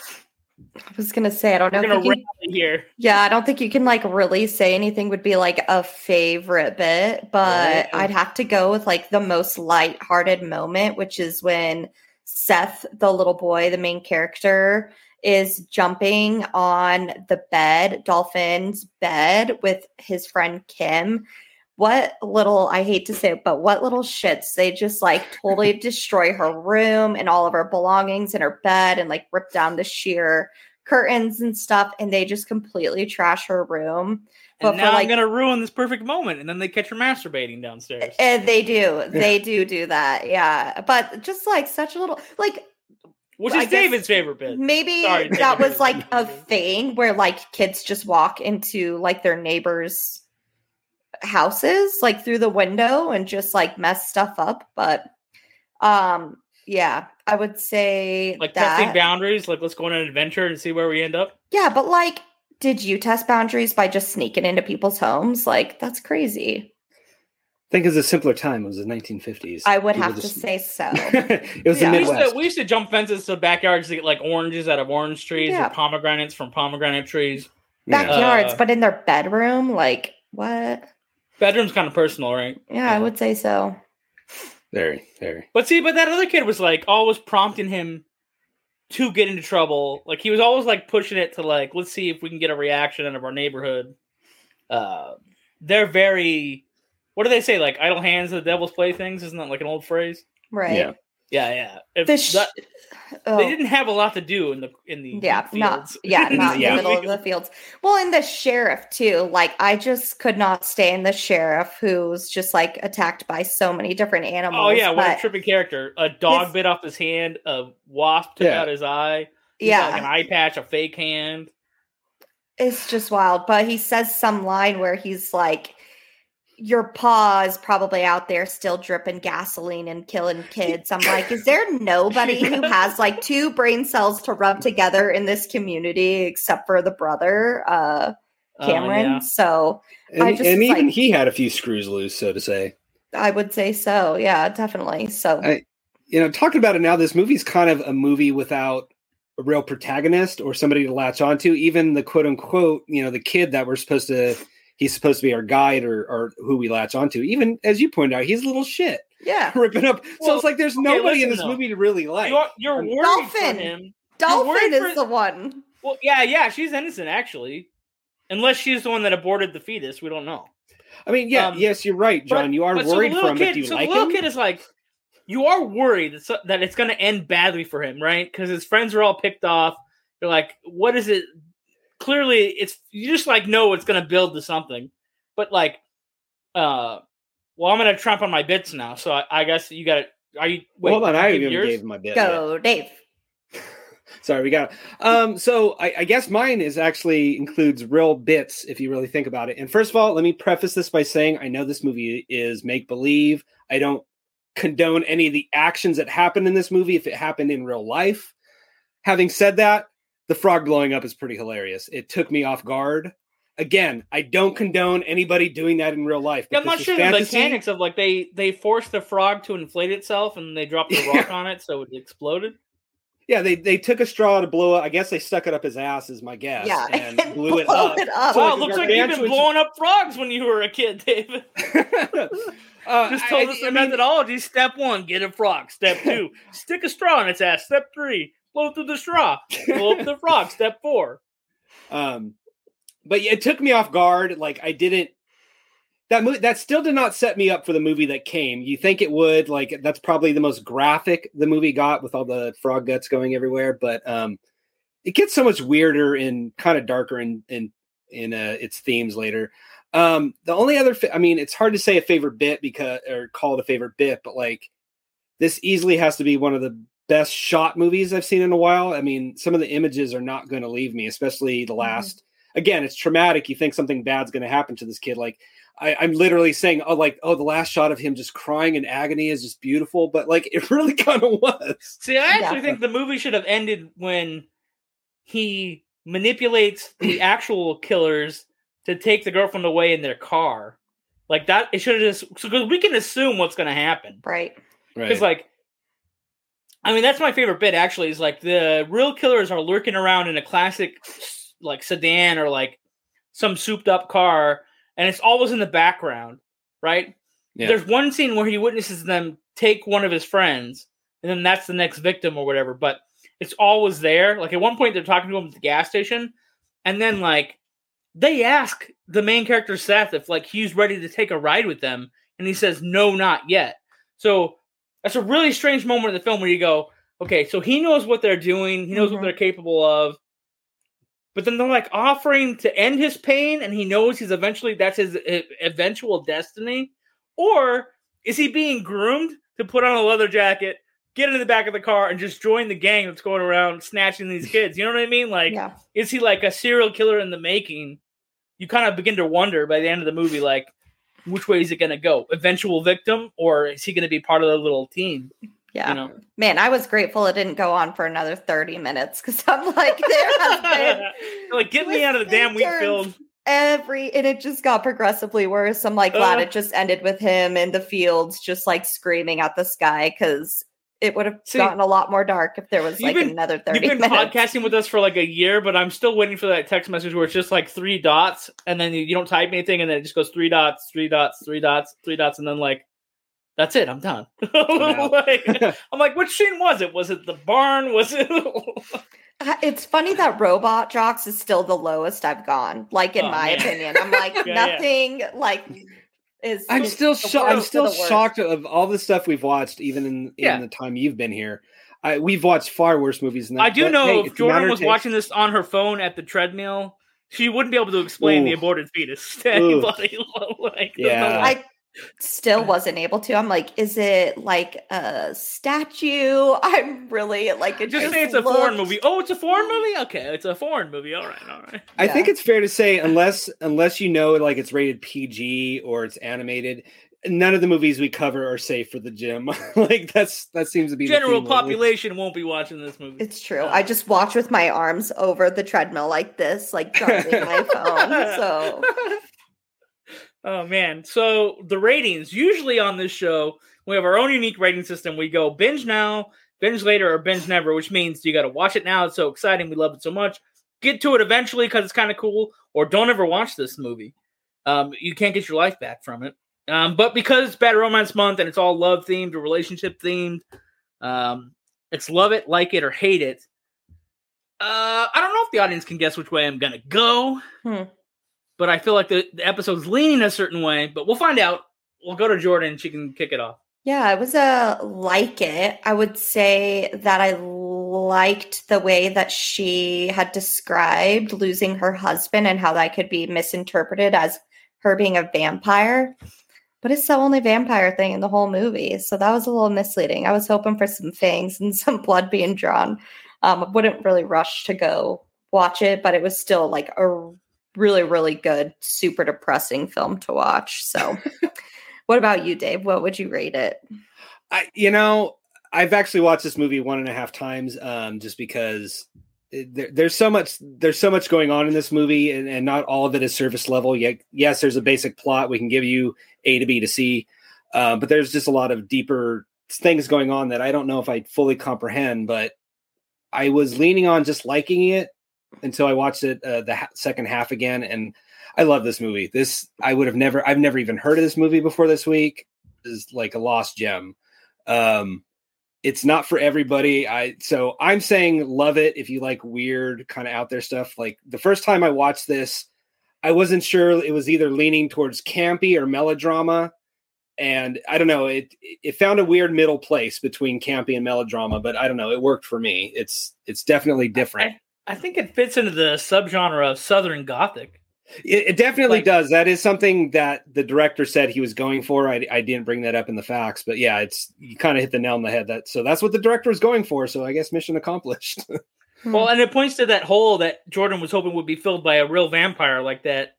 Speaker 2: I was gonna say I don't
Speaker 1: We're
Speaker 2: know.
Speaker 1: going
Speaker 2: If
Speaker 1: to
Speaker 2: you can,
Speaker 1: here.
Speaker 2: yeah, I don't think you can like really say anything would be like a favorite bit, but
Speaker 1: Right.
Speaker 2: I'd have to go with like the most light-hearted moment, which is when Seth, the little boy, the main character, is jumping on the bed, Dolphin's bed, with his friend Kim. What little, I hate to say it, but what little shits. They just like totally destroy her room and all of her belongings and her bed and like rip down the sheer curtains and stuff. And they just completely trash her room. But
Speaker 1: And
Speaker 2: for,
Speaker 1: now
Speaker 2: like-
Speaker 1: I'm going to ruin this perfect moment. And then they catch her masturbating downstairs.
Speaker 2: And they do, they do do that. Yeah. But just like such a little, like
Speaker 1: Which is David's favorite bit.
Speaker 2: maybe
Speaker 1: Sorry,
Speaker 2: that
Speaker 1: David.
Speaker 2: was like a thing where like kids just walk into like their neighbors houses like through the window and just like mess stuff up but um yeah i would say
Speaker 1: Like
Speaker 2: that
Speaker 1: testing boundaries. Like, let's go on an adventure and see where we end up.
Speaker 2: yeah but like did you test boundaries by just sneaking into people's homes like that's crazy
Speaker 3: I think it's a simpler time. It was the 1950s.
Speaker 2: i would
Speaker 3: People
Speaker 2: have to say so
Speaker 3: it was
Speaker 2: Yeah.
Speaker 3: the
Speaker 1: We used, to,
Speaker 3: Midwest.
Speaker 1: we used to jump fences to backyards to get like oranges out of orange trees
Speaker 2: Yeah.
Speaker 1: or pomegranates from pomegranate trees.
Speaker 2: Backyards
Speaker 1: Uh,
Speaker 2: but in their bedroom like what
Speaker 1: Bedroom's kind of personal, right?
Speaker 2: yeah i would say so
Speaker 3: Very, very.
Speaker 1: But see, but that other kid was like always prompting him to get into trouble. Like he was always like pushing it to like, let's see if we can get a reaction out of our neighborhood. Uh, they're very, what do they say? Like idle hands are the devil's playthings. Isn't that like an old phrase?
Speaker 2: right
Speaker 3: Yeah.
Speaker 1: Yeah, yeah. If
Speaker 2: the sh-
Speaker 1: that-
Speaker 2: oh.
Speaker 1: They didn't have a lot to do in the in the
Speaker 2: yeah
Speaker 1: wheat
Speaker 2: not yeah not
Speaker 3: Yeah.
Speaker 2: in the middle of the fields well in the sheriff too like i just could not stand the sheriff who's just like attacked by so many different animals
Speaker 1: Oh yeah, what a tripping character! A dog
Speaker 2: His-
Speaker 1: bit off his hand. A wasp took
Speaker 3: Yeah.
Speaker 1: out his eye. He's
Speaker 2: yeah
Speaker 1: got, like an eye patch, a fake hand.
Speaker 2: it's just wild but he says some line where he's like your paw is probably out there still dripping gasoline and killing kids. I'm like, is there nobody who has like two brain cells to rub together in this community except for the brother, uh,
Speaker 1: Oh,
Speaker 2: Cameron?
Speaker 1: yeah.
Speaker 2: So
Speaker 3: And,
Speaker 2: I just
Speaker 3: and even
Speaker 2: like-
Speaker 3: he had a few screws loose, so to say.
Speaker 2: I would say so. Yeah, definitely. So
Speaker 3: I- You know, talking about it now, this movie's kind of a movie without a real protagonist or somebody to latch onto. Even the quote unquote, you know, the kid that we're supposed to, he's supposed to be our guide or, or who we latch onto. Even as you pointed out, he's a little shit.
Speaker 2: Yeah.
Speaker 3: ripping up. so it's like there's
Speaker 1: okay,
Speaker 3: nobody in this
Speaker 1: though.
Speaker 3: movie to really like.
Speaker 1: You're, you're worried
Speaker 2: Dolphin.
Speaker 1: for him.
Speaker 2: Dolphin is
Speaker 1: for-
Speaker 2: the one.
Speaker 1: Well, yeah, yeah, she's innocent actually, unless she's the one that aborted the fetus. We don't know.
Speaker 3: I mean, yeah,
Speaker 1: Um,
Speaker 3: yes, you're right, John.
Speaker 1: But-
Speaker 3: you are
Speaker 1: but so
Speaker 3: worried
Speaker 1: little
Speaker 3: for him,
Speaker 1: kid,
Speaker 3: but do you
Speaker 1: so
Speaker 3: like
Speaker 1: the little
Speaker 3: him?
Speaker 1: kid is like, you are worried that, that it's going to end badly for him, right? Because his friends are all picked off. You're like, what is it? Clearly, it's you just like know it's going to build to something, but like, uh, well, I'm going to trump on my bits now. So I, I guess you got to. Are you? Wait,
Speaker 3: Hold on, I even
Speaker 1: yours?
Speaker 3: gave my bit. yet.
Speaker 2: Go, Dave.
Speaker 3: Sorry, we got. Um, so I, I guess mine is actually includes real bits if you really think about it. And first of all, let me preface this by saying I know this movie is make believe. I don't condone any of the actions that happened in this movie if it happened in real life. Having said that, the frog blowing up is pretty hilarious. It took me off guard. Again, I don't condone anybody doing that in real life.
Speaker 1: Yeah, I'm not sure
Speaker 3: is
Speaker 1: the mechanics of like they they forced the frog to inflate itself and they dropped the rock on it so it exploded.
Speaker 3: Yeah, they they took a straw to blow it. I guess they stuck it up his ass, is my guess,
Speaker 2: Yeah.
Speaker 3: and blew it up.
Speaker 2: it up.
Speaker 3: So,
Speaker 1: wow,
Speaker 3: like,
Speaker 1: it looks like you've been
Speaker 3: gargantuan-
Speaker 1: blowing up frogs when you were a kid, David.
Speaker 3: uh,
Speaker 1: Just told
Speaker 3: I-
Speaker 1: us the
Speaker 3: I mean,
Speaker 1: methodology. Step one, get a frog. Step two, stick a straw in its ass. Step three, blow through the straw. Blow up the frog. Step four.
Speaker 3: Um, but yeah, it took me off guard. Like I didn't. That movie that still did not set me up for the movie that came. You think it would? Like that's probably the most graphic the movie got with all the frog guts going everywhere. But um, it gets so much weirder and kind of darker in in in uh, its themes later. Um, the only other, fa- I mean, it's hard to say a favorite bit because or call it a favorite bit, but like this easily has to be one of the best shot movies I've seen in a while. I mean, some of the images are not going to leave me, especially the mm-hmm. last. Again, it's traumatic. You think something bad's going to happen to this kid. Like I, I'm literally saying, oh, like oh, the last shot of him just crying in agony is just beautiful. But like it really kind of was.
Speaker 1: See, I actually
Speaker 2: Yeah.
Speaker 1: think the movie should have ended when he manipulates the actual killers to take the girlfriend away in their car. Like that, it should have just because we can assume what's going to happen.
Speaker 2: Right. Right.
Speaker 1: Because like, I mean, that's my favorite bit. Actually, is like the real killers are lurking around in a classic like sedan or like some souped up car, and it's always in the background, right?
Speaker 3: Yeah.
Speaker 1: There's one scene where he witnesses them take one of his friends, and then that's the next victim or whatever. But it's always there. Like at one point, they're talking to him at the gas station, and then like they ask the main character Seth if like he's ready to take a ride with them, and he says no, not yet. So that's a really strange moment in the film where you go, okay, so he knows what they're doing, he knows what
Speaker 2: Mhm.
Speaker 1: they're capable of, but then they're like offering to end his pain, and he knows he's eventually that's his eventual destiny, or is he being groomed to put on a leather jacket, get in the back of the car, and just join the gang that's going around snatching these kids? You know what I mean? Like,
Speaker 2: yeah.
Speaker 1: is he like a serial killer in the making? You kind of begin to wonder by the end of the movie, like, which way is it going to go? Eventual victim, or is he going to be part of the little team?
Speaker 2: Yeah.
Speaker 1: You know,
Speaker 2: Man, I was grateful it didn't go on for another 30 minutes because I'm like, there has been
Speaker 1: like, get me out of the damn wheat field.
Speaker 2: every, and it just got progressively worse. I'm like glad
Speaker 1: Uh.
Speaker 2: it just ended with him in the fields, just like screaming at the sky because it would have
Speaker 1: See,
Speaker 2: gotten a lot more dark if there was like
Speaker 1: been-
Speaker 2: another 30
Speaker 1: You've been
Speaker 2: minutes.
Speaker 1: podcasting with us for like a year, but I'm still waiting for that text message where it's just like three dots, and then you, you don't type anything, and then it just goes three dots, three dots, three dots, three dots, and then like, that's it. I'm done.
Speaker 3: out.
Speaker 1: Like, I'm like, which scene was it? Was it the barn? Was it?
Speaker 2: Uh, It's funny that Robot Jox is still the lowest I've gone. Like in
Speaker 1: Oh,
Speaker 2: my
Speaker 1: man.
Speaker 2: opinion, I'm like
Speaker 1: Yeah, yeah.
Speaker 2: nothing like is.
Speaker 3: I'm still
Speaker 2: the
Speaker 3: shocked. I'm still
Speaker 2: the worst.
Speaker 3: shocked of all the stuff we've watched, even in, in
Speaker 1: Yeah.
Speaker 3: the time you've been here. I, we've watched far worse movies than that.
Speaker 1: I do
Speaker 3: but,
Speaker 1: know
Speaker 3: hey,
Speaker 1: if
Speaker 3: it's a matter
Speaker 1: Jordan was
Speaker 3: taste.
Speaker 1: watching this on her phone at the treadmill, she wouldn't be able to explain the aborted fetus to
Speaker 3: Ooh.
Speaker 1: anybody. like, there's no
Speaker 3: Yeah.
Speaker 1: way.
Speaker 2: I still uh-huh. wasn't able to. I'm like, is it like a statue? I'm really like, it
Speaker 1: just
Speaker 2: just
Speaker 1: say it's a foreign movie. Oh, it's a foreign movie. Okay, it's a foreign movie. All right, all right.
Speaker 3: I think it's fair to say, unless unless you know like it's rated PG or it's animated, none of the movies we cover are safe for the gym. like that's that seems to be the
Speaker 1: General
Speaker 3: theme
Speaker 1: population won't be watching this movie.
Speaker 2: It's true. I just watch with my arms over the treadmill like this, like guarding my phone. So
Speaker 1: Oh man. So the ratings usually on this show, we have our own unique rating system. We go binge now, binge later, or binge never, which means you got to watch it now. It's so exciting. We love it so much. Get to it eventually because it's kind of cool, or don't ever watch this movie. Um, you can't get your life back from it. Um, but because it's Bad Romance Month and it's all love themed or relationship themed, um, it's love it, like it, or hate it. Uh, I don't know if the audience can guess which way I'm gonna go,
Speaker 2: Hmm.
Speaker 1: But I feel like the, the episode's leaning a certain way. But we'll find out. We'll go to Jordan. She can kick it off.
Speaker 2: Yeah, it was a like it. I would say that I liked the way that she had described losing her husband and how that could be misinterpreted as her being a vampire. But it's the only vampire thing in the whole movie. So that was a little misleading. I was hoping for some fangs and some blood being drawn. Um, I wouldn't really rush to go watch it, but it was still like a really, really good, super depressing film to watch. So what about you, Dave? What would you rate it?
Speaker 3: I, you know, I've actually watched this movie one and a half times, um, just because there, there's so much there's so much going on in this movie, and, and not all of it is surface level. Yet, yes, there's a basic plot we can give you A to B to C, uh, but there's just a lot of deeper things going on that I don't know if I fully comprehend. But I was leaning on just liking it until I watched it uh, the ha- second half again, and I love this movie. This I would have never I've never even heard of this movie before this week. Is like a lost gem. Um it's not for everybody. I so I'm saying love it if you like weird kind of out there stuff. Like the first time I watched this, I wasn't sure it was either leaning towards campy or melodrama. And I don't know, it it found a weird middle place between campy and melodrama, but I don't know, it worked for me. It's it's definitely different.
Speaker 1: I think it fits into the subgenre of Southern Gothic.
Speaker 3: It, it definitely
Speaker 1: Like-
Speaker 3: does. That is something that the director said he was going for. I, I didn't bring that up in the facts, but yeah, it's you kind of hit the nail on the head. That so that's what the director was going for. So I guess mission accomplished. Hmm.
Speaker 1: Well, and it points to that hole that Jordan was hoping would be filled by a real vampire, like that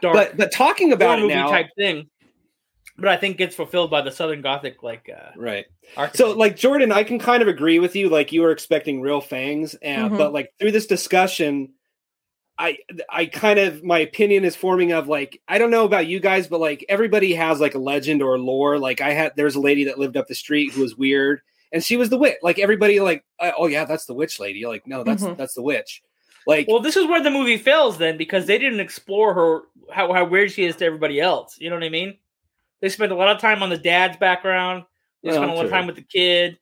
Speaker 1: dark
Speaker 3: but but talking about it
Speaker 1: movie
Speaker 3: now,
Speaker 1: type thing. But I think gets fulfilled by the Southern Gothic, like uh,
Speaker 3: right?
Speaker 1: archetype.
Speaker 3: So like Jordan, I can kind of agree with you. Like you were expecting real fangs, and
Speaker 2: Mhm.
Speaker 3: but like through this discussion. I I kind of my opinion is forming of like I don't know about you guys, but like everybody has like a legend or lore. Like I had there's a lady that lived up the street who was weird, and she was the witch. Like everybody like uh, oh yeah, that's the witch lady. You're like no, that's
Speaker 2: Mhm.
Speaker 3: that's the witch. Like
Speaker 1: well, this is where the movie fails then because they didn't explore her how how weird she is to everybody else. You know what I mean? They spent a lot of time on the dad's background. They
Speaker 3: Well,
Speaker 1: spent a lot of time with the kid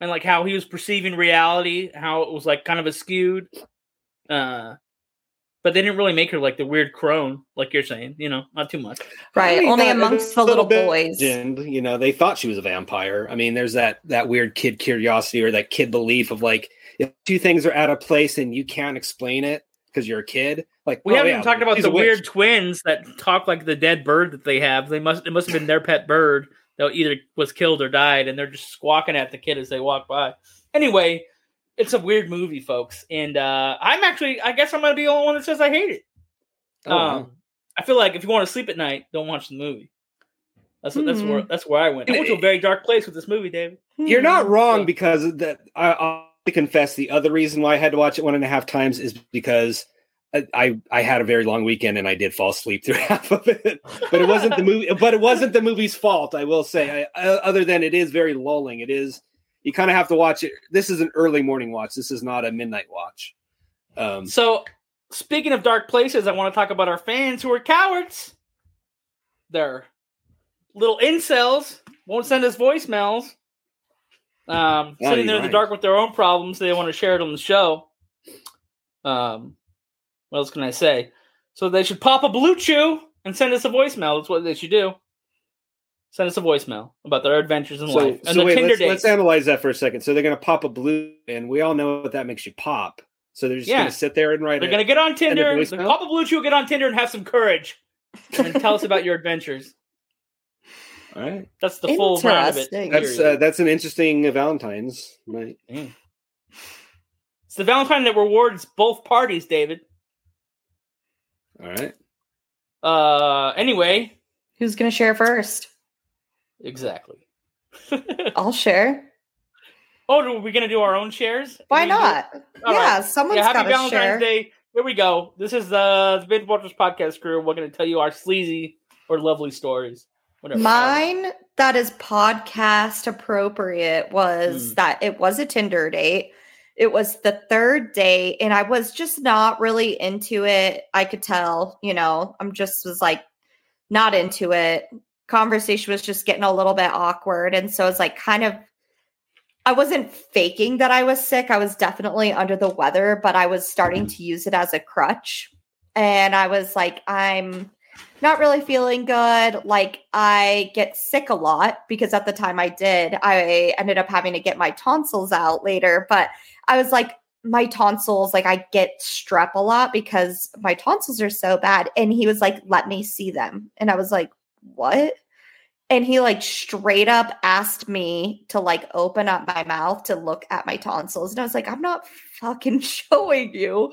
Speaker 1: and like how he was perceiving reality, how it was like kind of askewed. Uh, but they didn't really make her like the weird crone, like you're saying. You know, not too much.
Speaker 2: right.
Speaker 3: I mean,
Speaker 2: Only
Speaker 3: not-
Speaker 2: amongst the little
Speaker 3: bit
Speaker 2: boys.
Speaker 3: legend, you know, they thought she was a vampire. I mean, there's that that weird kid curiosity or that kid belief of like if two things are out of place and you can't explain it because you're a kid. Like
Speaker 1: We
Speaker 3: oh,
Speaker 1: haven't
Speaker 3: yeah,
Speaker 1: even talked about the weird twins that talk like the dead bird that they have. They must it must have been their pet bird that either was killed or died, and they're just squawking at the kid as they walk by. Anyway, it's a weird movie, folks, and uh, I'm actually I guess I'm gonna be the only one that says I hate it.
Speaker 3: Oh, wow.
Speaker 1: um, I feel like if you want to sleep at night, don't watch the movie. That's what, that's
Speaker 2: Hmm.
Speaker 1: where that's where I went. I went to a very dark place with this movie, David.
Speaker 3: You're not
Speaker 2: Hmm.
Speaker 3: wrong
Speaker 1: Yeah.
Speaker 3: because of that. I, I'll confess the other reason why I had to watch it one and a half times is because I, I had a very long weekend and I did fall asleep through half of it. But it wasn't the movie. But it wasn't the movie's fault. I will say. I, other than it is very lulling. It is. You kind of have to watch it. This is an early morning watch. This is not a midnight watch. Um,
Speaker 1: So, speaking of dark places, I want to talk about our fans who are cowards. They're little incels, won't send us voicemails. Um,
Speaker 3: Yeah,
Speaker 1: sitting there in the
Speaker 3: right.
Speaker 1: dark with their own problems, they want to share it on the show. Um, what else can I say? So they should pop a BlueChew and send us a voicemail. That's what they should do. Send us a voicemail about their adventures in
Speaker 3: so
Speaker 1: life and
Speaker 3: so
Speaker 1: their
Speaker 3: wait.
Speaker 1: Tinder
Speaker 3: Let's,
Speaker 1: dates.
Speaker 3: let's analyze that for a second. So they're going to pop a blue, and we all know what that makes you pop. So they're just
Speaker 1: Yeah.
Speaker 3: going to sit there and write.
Speaker 1: They're gonna get on Tinder. The Papa BlueChew get on Tinder and have some courage, and tell us about your adventures.
Speaker 3: All right.
Speaker 1: That's the full round of it.
Speaker 3: That's uh, that's an interesting Valentine's night.
Speaker 1: It's the Valentine that rewards both parties, David.
Speaker 3: All right.
Speaker 1: Uh, anyway,
Speaker 2: Who's going to share first?
Speaker 1: exactly.
Speaker 2: I'll share.
Speaker 1: oh, are we gonna do our own shares?
Speaker 2: Why
Speaker 1: We
Speaker 2: not?
Speaker 1: All
Speaker 2: yeah,
Speaker 1: right.
Speaker 2: someone's
Speaker 1: Yeah,
Speaker 2: got
Speaker 1: happy
Speaker 2: to
Speaker 1: Valentine's
Speaker 2: share.
Speaker 1: Day. Here we go. This is uh, the Binge Watchers podcast crew. We're gonna tell you our sleazy or lovely stories. Whatever.
Speaker 2: Mine that is podcast appropriate was
Speaker 1: Mm.
Speaker 2: that it was a Tinder date. It was the third date, and I was just not really into it. I could tell, you know, I'm just was like not into it. Conversation was just getting a little bit awkward. And so it's like kind of, I wasn't faking that I was sick. I was definitely under the weather, but I was starting to use it as a crutch. And I was like, I'm not really feeling good. Like I get sick a lot because at the time I did, I ended up having to get my tonsils out later. But I was like, my tonsils, like I get strep a lot because my tonsils are so bad. And he was like, let me see them. And I was like, what? And he like straight up asked me to like open up my mouth to look at my tonsils. And I was like, I'm not fucking showing you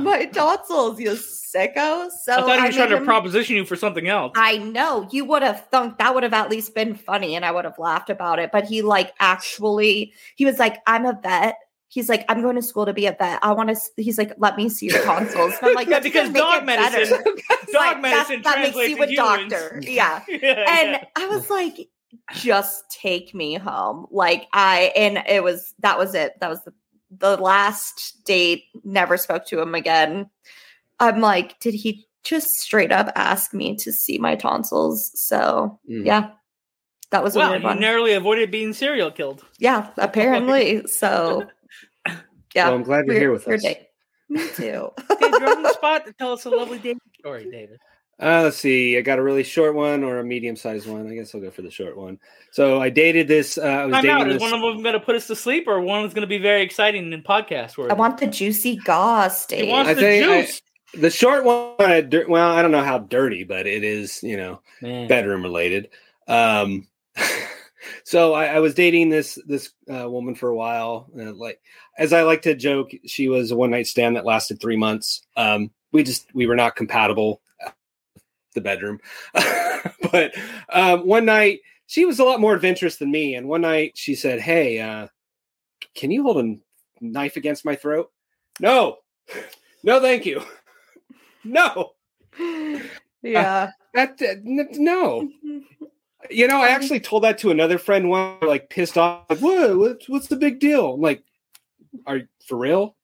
Speaker 2: my tonsils, you sicko. So
Speaker 1: I thought he was trying to
Speaker 2: him-
Speaker 1: proposition you for something else.
Speaker 2: I know you would have thunk that would have at least been funny and I would have laughed about it. But he like actually, he was like, I'm a vet. He's like, I'm going to school to be a vet. I want to, he's like, let me see your tonsils. And I'm like,
Speaker 1: Yeah, because dog medicine-
Speaker 2: better."
Speaker 1: Dog
Speaker 2: like,
Speaker 1: medicine
Speaker 2: that makes
Speaker 1: translates
Speaker 2: you
Speaker 1: to
Speaker 2: a
Speaker 1: humans.
Speaker 2: doctor. Yeah.
Speaker 1: yeah,
Speaker 2: And
Speaker 1: yeah.
Speaker 2: I was like, just take me home. Like I, and it was, that was it. That was the, the last date. Never spoke to him again. I'm like, did he just straight up ask me to see my tonsils? So
Speaker 3: Mm.
Speaker 2: yeah, that was a
Speaker 1: Wow,
Speaker 2: weird
Speaker 1: you
Speaker 2: one.
Speaker 1: narrowly avoided being serial killed.
Speaker 2: yeah, apparently. So yeah,
Speaker 3: Well, I'm glad you're
Speaker 2: weird-
Speaker 3: here with
Speaker 2: weird
Speaker 3: us.
Speaker 2: date. Me too.
Speaker 1: Dave, you're on the spot to tell us a lovely dating story, David.
Speaker 3: Uh, let's see. I got a really short one or a medium sized one. I guess I'll go for the short one. So I dated this. Uh, I was
Speaker 1: I'm
Speaker 3: dating
Speaker 1: out. Is
Speaker 3: this.
Speaker 1: one of them going to put us to sleep, or one is going to be very exciting in podcast world?
Speaker 2: I want the juicy goss,
Speaker 1: He wants
Speaker 3: I
Speaker 1: the
Speaker 3: think I- the short one. I Well, I don't know how dirty, but it is. You know,
Speaker 1: Man.
Speaker 3: bedroom related. Um, so I, I was dating this this uh, woman for a while. Uh, like as I like to joke, she was a one night stand that lasted three months. Um, we just we were not compatible. uh, The bedroom, but um, one night she was a lot more adventurous than me. And one night she said, "Hey, uh, can you hold a knife against my throat?" No, no, thank you. No,
Speaker 2: yeah.
Speaker 3: that n- no. You know, I um, actually told that to another friend one, like pissed off. Like, what? What's, what's the big deal? I'm like, are for real?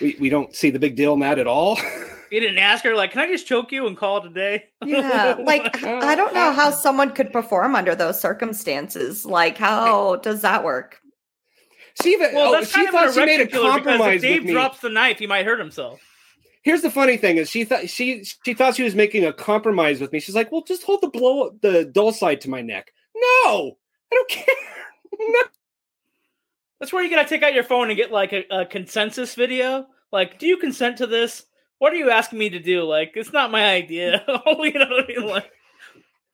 Speaker 3: We, we don't see the big deal in that at all.
Speaker 1: You didn't ask her, like, can I just choke you and call it a day?
Speaker 2: Yeah, like I don't know how someone could perform under those circumstances. Like, how does that work?
Speaker 3: she even,
Speaker 1: Well,
Speaker 3: oh,
Speaker 1: that's
Speaker 3: she
Speaker 1: kind of an
Speaker 3: thought she made a
Speaker 1: erection because
Speaker 3: compromise
Speaker 1: if Dave
Speaker 3: with me.
Speaker 1: drops the knife, he might hurt himself.
Speaker 3: Here's the funny thing: is she thought she she thought she was making a compromise with me. She's like, "Well, just hold the blow the dull side to my neck." No, I don't care. No.
Speaker 1: That's where you gotta take out your phone and get like a, a consensus video. Like, do you consent to this? What are you asking me to do? Like, it's not my idea. you know what I mean? Like,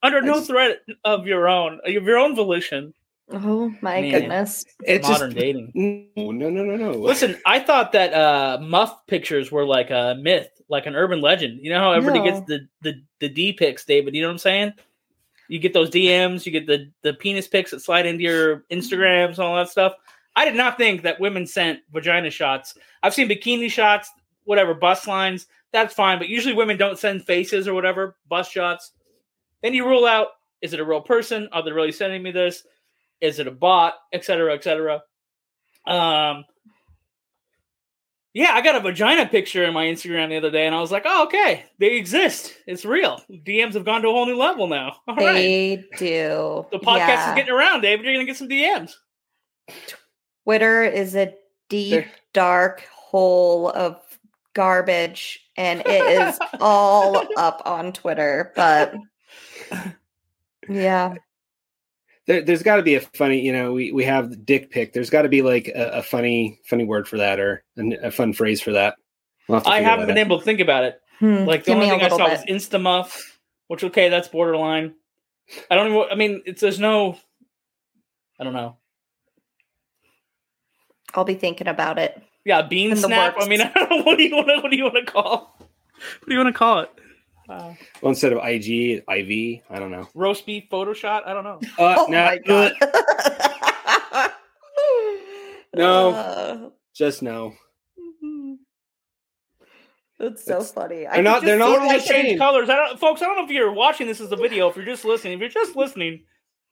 Speaker 1: under no threat of your own, of your own volition.
Speaker 2: Oh my
Speaker 1: Man.
Speaker 2: goodness.
Speaker 3: It's
Speaker 1: Modern
Speaker 3: just
Speaker 1: dating.
Speaker 3: no, no, no, no, no.
Speaker 1: Listen, I thought that uh, muff pictures were like a myth, like an urban legend. You know how everybody
Speaker 2: No.
Speaker 1: gets the the the D pics, David. You know what I'm saying? You get those DMs, you get the the penis pics that slide into your Instagrams and all that stuff. I did not think that women sent vagina shots. I've seen bikini shots, whatever, bust lines. That's fine, but usually women don't send faces or whatever, bust shots. Then you rule out: is it a real person? Are they really sending me this? Is it a bot? Et cetera, et cetera. Um, yeah, I got a vagina picture in my Instagram the other day, and I was like, "Oh, okay, they exist. It's real. DMs have gone to a whole new level now. All right,
Speaker 2: They do.
Speaker 1: the podcast
Speaker 2: Yeah.
Speaker 1: is getting around, David. You're gonna get some DMs.
Speaker 2: Twitter is a deep,
Speaker 3: There-
Speaker 2: dark hole of garbage, and it is all up on Twitter. But yeah,
Speaker 3: there, there's got to be a funny, you know, we, we have the dick pic. There's got to be like a, a funny, funny word for that or a, a fun phrase for that. We'll have
Speaker 1: I haven't
Speaker 3: that
Speaker 1: been
Speaker 3: out.
Speaker 1: able to think about it.
Speaker 2: Hmm,
Speaker 1: Like the
Speaker 2: give
Speaker 1: only thing I
Speaker 2: little
Speaker 1: saw was
Speaker 2: bit.
Speaker 1: Instamuff, which okay, that's borderline. I don't even. I mean, it's there's no. I don't know.
Speaker 2: I'll be thinking about it.
Speaker 1: Yeah, bean
Speaker 2: In
Speaker 1: snap. I mean, I don't know. What do you want to? What do you want to call? What do you want to call it? Uh,
Speaker 3: Well, instead of IG, IV, I don't know.
Speaker 1: roast beef Photoshop. I don't know.
Speaker 3: Uh,
Speaker 2: oh
Speaker 3: nah,
Speaker 2: my god.
Speaker 3: No.
Speaker 2: Uh,
Speaker 3: just no.
Speaker 2: That's so
Speaker 3: It's-
Speaker 2: funny. I
Speaker 3: they're not- they're not
Speaker 2: see,
Speaker 3: all
Speaker 2: like,
Speaker 3: the same.
Speaker 1: Change colors. I don't, folks. I don't know if you're watching this as a video. If you're just listening, if you're just listening,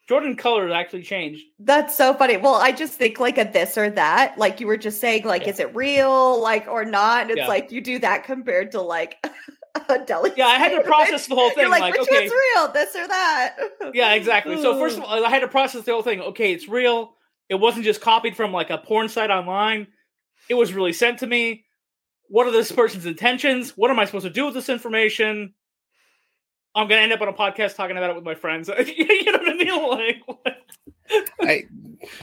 Speaker 1: Jordan colors actually changed.
Speaker 2: That's so funny. Well, I just think like a this or that. Like you were just saying, like,
Speaker 1: Yeah.
Speaker 2: is it real, like, or not? And it's
Speaker 1: Yeah.
Speaker 2: like you do that compared to like deli.
Speaker 1: Yeah, I had to process the whole thing.
Speaker 2: You're like,
Speaker 1: like,
Speaker 2: which
Speaker 1: okay,
Speaker 2: one's real, this or that?
Speaker 1: Yeah, exactly. So first of all, I had to process the whole thing. Okay, it's real. It wasn't just copied from like a porn site online. It was really sent to me. What are this person's intentions? What am I supposed to do with this information? I'm gonna end up on a podcast talking about it with my friends. you know what I mean? Like,
Speaker 3: I,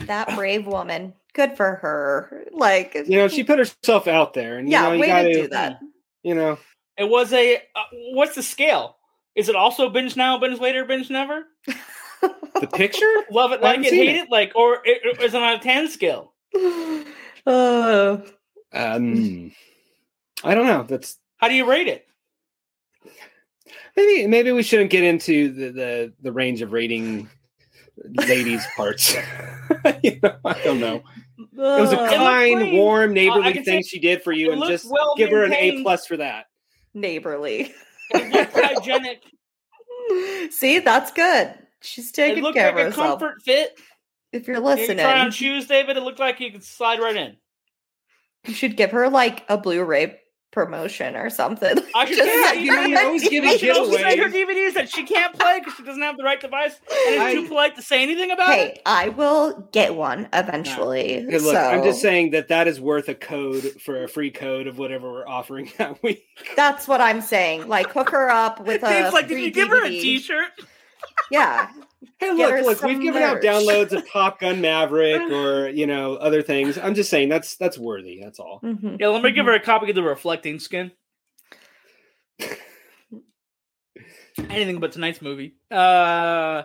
Speaker 2: that brave woman. Good for her. Like,
Speaker 3: you know, she put herself out there, and you
Speaker 2: yeah,
Speaker 3: know, you
Speaker 2: way
Speaker 3: gotta,
Speaker 2: to do that.
Speaker 3: You know,
Speaker 1: it was a. Uh, what's the scale? Is it also binge now, binge later, binge never?
Speaker 3: the picture.
Speaker 1: Love it, like it, hate
Speaker 3: it.
Speaker 1: it, like, or it, is it on a ten scale?
Speaker 2: Oh,
Speaker 3: Um, I don't know. That's
Speaker 1: How do you rate it?
Speaker 3: maybe maybe we shouldn't get into the the, the range of rating ladies parts. you know, I don't know. It was a kind, warm, neighborly
Speaker 1: can
Speaker 3: thing
Speaker 1: say
Speaker 3: she did for you, and just
Speaker 1: well
Speaker 3: give her an A plus for that.
Speaker 2: Neighborly.
Speaker 1: It looked hygienic.
Speaker 2: See, that's good. She's
Speaker 1: It
Speaker 2: taking
Speaker 1: looked
Speaker 2: care
Speaker 1: like
Speaker 2: of
Speaker 1: a
Speaker 2: herself.
Speaker 1: comfort fit.
Speaker 2: If you're
Speaker 1: You
Speaker 2: listening,
Speaker 1: try on shoes, David. It looked like you could slide right in.
Speaker 2: you should give her like a Blu-ray promotion or something.
Speaker 1: I should
Speaker 2: Just
Speaker 1: say,
Speaker 2: send
Speaker 3: you know,
Speaker 2: her
Speaker 3: you're
Speaker 2: a
Speaker 3: always giving
Speaker 1: I should also say her
Speaker 3: giveaways.
Speaker 1: DVDs that she can't play because she doesn't have the right device and is
Speaker 3: I-
Speaker 1: too polite to say anything about
Speaker 2: Hey,
Speaker 1: it.
Speaker 2: I will get one eventually.
Speaker 3: Good look, I'm just saying that that is worth a code for a free code of whatever we're offering that week.
Speaker 2: That's what I'm saying. Like hook her up with a
Speaker 1: Dave's like, did
Speaker 2: free
Speaker 1: you give her a
Speaker 2: DVD.
Speaker 1: T-shirt?
Speaker 2: Yeah.
Speaker 3: Hey,
Speaker 2: Get
Speaker 3: look, look, we've
Speaker 2: some
Speaker 3: given out downloads of Top Gun Maverick or you know other things. I'm just saying that's that's worthy. That's all.
Speaker 2: Mhm.
Speaker 1: Yeah, let me give her a copy of the reflecting skin. Anything but tonight's movie. Uh,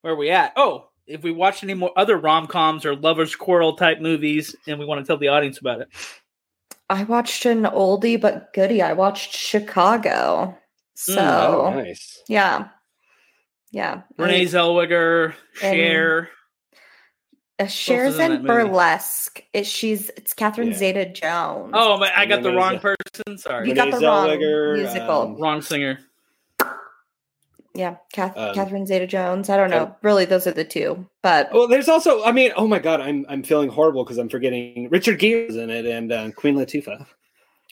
Speaker 1: where are we at? Oh, if we watched any more other rom coms or lovers quarrel type movies, and we want to tell the audience about it.
Speaker 2: I watched an oldie but goodie. I watched Chicago. So
Speaker 3: Oh, nice.
Speaker 2: yeah. Yeah.
Speaker 1: Renee Zellweger,
Speaker 2: And-
Speaker 1: Cher.
Speaker 2: Uh, shares
Speaker 1: in that
Speaker 2: in
Speaker 1: movie?
Speaker 2: burlesque. It, she's it's Catherine
Speaker 3: Yeah.
Speaker 2: Zeta Jones.
Speaker 1: Oh, my, I got the wrong
Speaker 3: Zell-
Speaker 1: person. Sorry,
Speaker 2: you got
Speaker 3: Renee
Speaker 2: the wrong
Speaker 3: Zellweger,
Speaker 2: musical.
Speaker 3: um,
Speaker 1: wrong singer.
Speaker 2: yeah, Kath,
Speaker 3: um,
Speaker 2: Catherine Zeta Jones. I don't know.
Speaker 3: um,
Speaker 2: really, those are the two. But
Speaker 3: Well, there's also, I mean, oh my god, I'm I'm feeling horrible because I'm forgetting Richard Gere is in it and uh, Queen Latifah.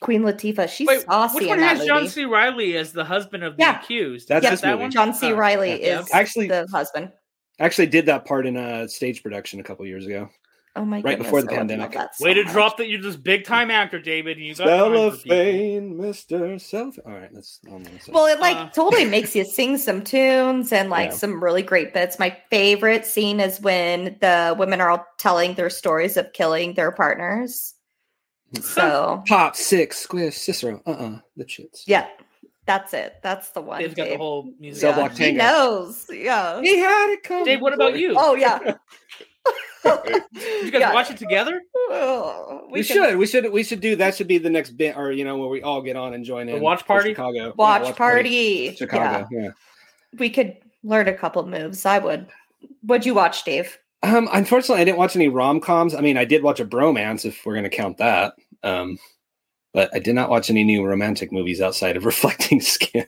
Speaker 2: Queen Latifah, she's
Speaker 1: Wait,
Speaker 2: saucy
Speaker 1: which
Speaker 2: in
Speaker 1: one
Speaker 2: that
Speaker 1: has John. C. Reilly as the husband of the
Speaker 2: Yeah.
Speaker 1: accused?
Speaker 3: That's
Speaker 1: Is
Speaker 3: this
Speaker 1: that one?
Speaker 2: John C.
Speaker 1: Oh,
Speaker 2: Reilly
Speaker 1: yeah.
Speaker 2: is
Speaker 3: Actually-
Speaker 2: the husband.
Speaker 3: Actually, did that part in a stage production a couple years ago.
Speaker 2: Oh my
Speaker 3: Right
Speaker 2: goodness,
Speaker 3: before the
Speaker 2: I
Speaker 3: pandemic.
Speaker 2: that so
Speaker 1: Way to
Speaker 2: much.
Speaker 1: drop that you're this big time actor, David. You got time for people.
Speaker 3: Cellophane, Mister Self. All right, that's. I'm gonna say.
Speaker 2: Well, it like
Speaker 1: Uh,
Speaker 2: totally makes you sing some tunes and like
Speaker 3: Yeah.
Speaker 2: some really great bits. My favorite scene is when the women are all telling their stories of killing their partners. So
Speaker 3: Pop six squish Cicero. Uh uh the shits.
Speaker 2: yeah, that's it. That's the one.
Speaker 1: Dave's got the whole music.
Speaker 3: Cell
Speaker 2: Yeah,
Speaker 3: block
Speaker 2: he knows. Yeah.
Speaker 3: He had it coming.
Speaker 1: Dave, what about you?
Speaker 2: Oh yeah.
Speaker 1: You guys
Speaker 2: Yeah.
Speaker 1: watch it together?
Speaker 2: Oh,
Speaker 3: We,
Speaker 2: can
Speaker 3: should. We should. We should do. That should be the next bit, or you know, where we all get on and join
Speaker 1: The
Speaker 3: in.
Speaker 1: watch party?
Speaker 3: Chicago. Yeah,
Speaker 2: watch, party.
Speaker 3: Chicago. Yeah.
Speaker 2: Yeah. We could learn a couple moves. I would. What'd you watch, Dave?
Speaker 3: Um. Unfortunately, I didn't watch any rom coms. I mean, I did watch a bromance, if we're going to count that. Um, but I did not watch any new romantic movies outside of Reflecting Skin.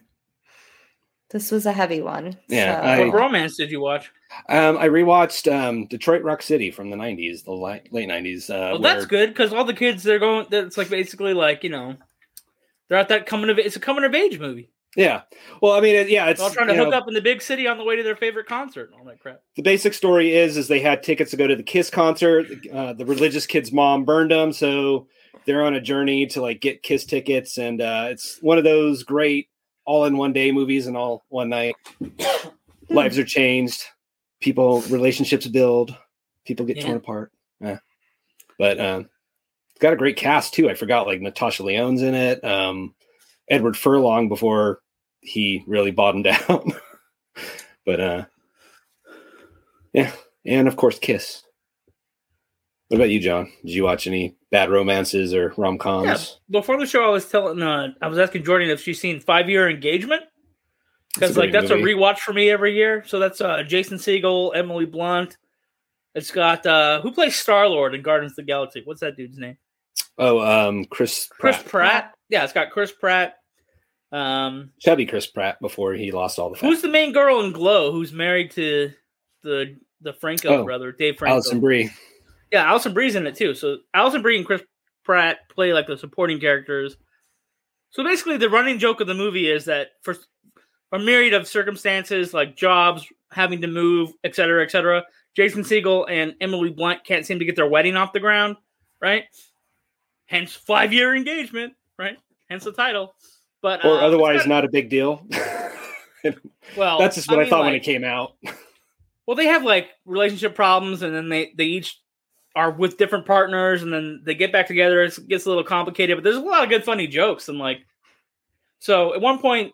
Speaker 2: This was a heavy one.
Speaker 3: Yeah,
Speaker 2: so-
Speaker 3: I-
Speaker 1: What romance did you watch?
Speaker 3: Um, I rewatched um Detroit Rock City from the '90s, the li- late '90s. Uh,
Speaker 1: Well, that's good because all the kids they're going. It's like basically like you know, they're at that coming of. It's a coming of age movie.
Speaker 3: Yeah. Well, I mean, it- yeah, it's
Speaker 1: all trying to hook
Speaker 3: know,
Speaker 1: up in the big city on the way to their favorite concert and all that crap.
Speaker 3: the basic story is is they had tickets to go to the Kiss concert. Uh, the religious kid's mom burned them, so they're on a journey to like get Kiss tickets, and uh, it's one of those great all in one day movies and all one night. Lives are changed, people relationships build, people get
Speaker 1: Yeah.
Speaker 3: torn apart. Yeah. But um, it's got a great cast too. I forgot like Natasha Lyonne's in it. Um, Edward Furlong before he really bottomed out. but uh yeah, and of course Kiss. What about you, John? Did you watch any bad romances or rom coms?
Speaker 1: Yeah. Before the show, I was telling, uh, I was asking Jordan if she's seen Five Year Engagement because like that's a rewatch for me every year. So that's uh, Jason Segel, Emily Blunt. It's got uh, who plays Star Lord in Guardians of the Galaxy? What's that dude's name?
Speaker 3: Oh, um, Chris
Speaker 1: Chris
Speaker 3: Pratt.
Speaker 1: Pratt. Yeah, it's got Chris Pratt. Um,
Speaker 3: Chubby Chris Pratt before he lost all the fat.
Speaker 1: who's the main girl in Glow? Who's married to the the Franco
Speaker 3: Oh,
Speaker 1: brother, Dave Franco?
Speaker 3: Alison Brie.
Speaker 1: Yeah, Alison Brie's in it too. So Alison Brie and Chris Pratt play like the supporting characters. So basically, the running joke of the movie is that for a myriad of circumstances, like jobs, having to move, et cetera, et cetera, Jason Segel and Emily Blunt can't seem to get their wedding off the ground, right? Hence, five year engagement, right? Hence the title. But
Speaker 3: or
Speaker 1: uh,
Speaker 3: otherwise not a big deal.
Speaker 1: well,
Speaker 3: That's just what I,
Speaker 1: mean,
Speaker 3: thought when it came out.
Speaker 1: Well, they have like relationship problems, and then they they each are with different partners, and then they get back together. It gets a little complicated, but there's a lot of good, funny jokes, and like, so at one point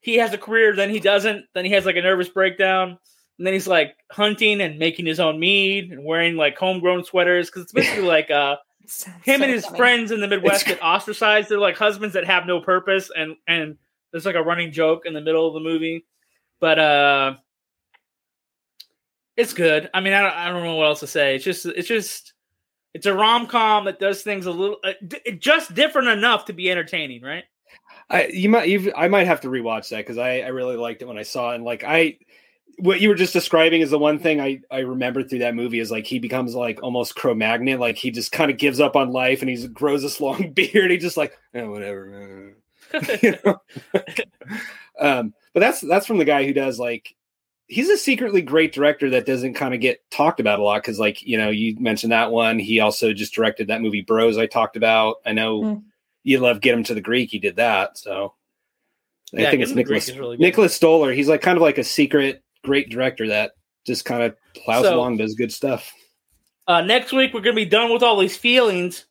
Speaker 1: he has a career, then he doesn't, then he has like a nervous breakdown, and then he's like hunting and making his own mead and wearing like homegrown sweaters because it's basically like uh
Speaker 2: Sounds
Speaker 1: him
Speaker 2: so
Speaker 1: and his
Speaker 2: funny.
Speaker 1: friends in the Midwest
Speaker 3: It's-
Speaker 1: get ostracized. They're like husbands that have no purpose, and and there's like a running joke in the middle of the movie. But uh, it's good. I mean, I don't, I don't know what else to say. It's just it's just it's a rom com that does things a little uh, d- just different enough to be entertaining, right?
Speaker 3: I you might you I might have to rewatch that because I I really liked it when I saw it. And like I, what you were just describing is the one thing I I remember through that movie is like he becomes like almost Cro-Magnon, like he just kind of gives up on life and he grows this long beard. He just like eh, whatever. you know? um, but that's that's from the guy who does like he's a secretly great director that doesn't kind of get talked about a lot because like you know you mentioned that one he also just directed that movie bros i talked about i know
Speaker 2: Mm.
Speaker 3: you love get him to the greek he did that so i
Speaker 1: Yeah,
Speaker 3: think it's
Speaker 1: Him to the Greek
Speaker 3: nicholas
Speaker 1: really
Speaker 3: nicholas stoller he's like kind of like a secret great director that just kind of plows
Speaker 1: So-
Speaker 3: along does good stuff
Speaker 1: Uh, next week we're gonna be done with all these feelings.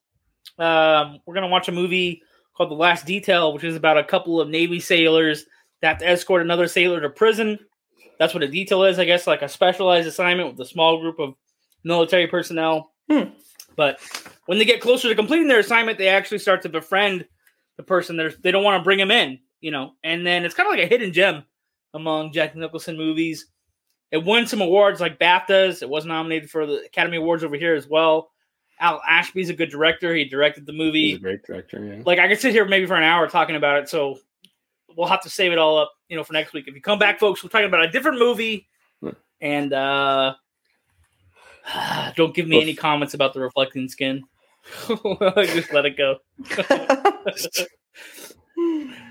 Speaker 1: Um, we're gonna watch a movie called The Last Detail, which is about a couple of Navy sailors that have to escort another sailor to prison. That's what a detail is, I guess, like a specialized assignment with a small group of military personnel.
Speaker 2: Hmm.
Speaker 1: But when they get closer to completing their assignment, they actually start to befriend the person. They're, they don't want to bring him in, you know. And then it's kind of like a hidden gem among Jack Nicholson movies. It won some awards like BAFTAs. It was nominated for the Academy Awards over here as well. Hal Ashby's a good director. He directed the movie.
Speaker 3: he's
Speaker 1: movie.
Speaker 3: a great director yeah
Speaker 1: Like I could sit here maybe for an hour talking about it. So we'll have to save it all up, you know, for next week. If you come back, folks, we're talking about a different movie.
Speaker 3: Hmm.
Speaker 1: And uh don't give me any comments about the reflecting skin. Just let it go.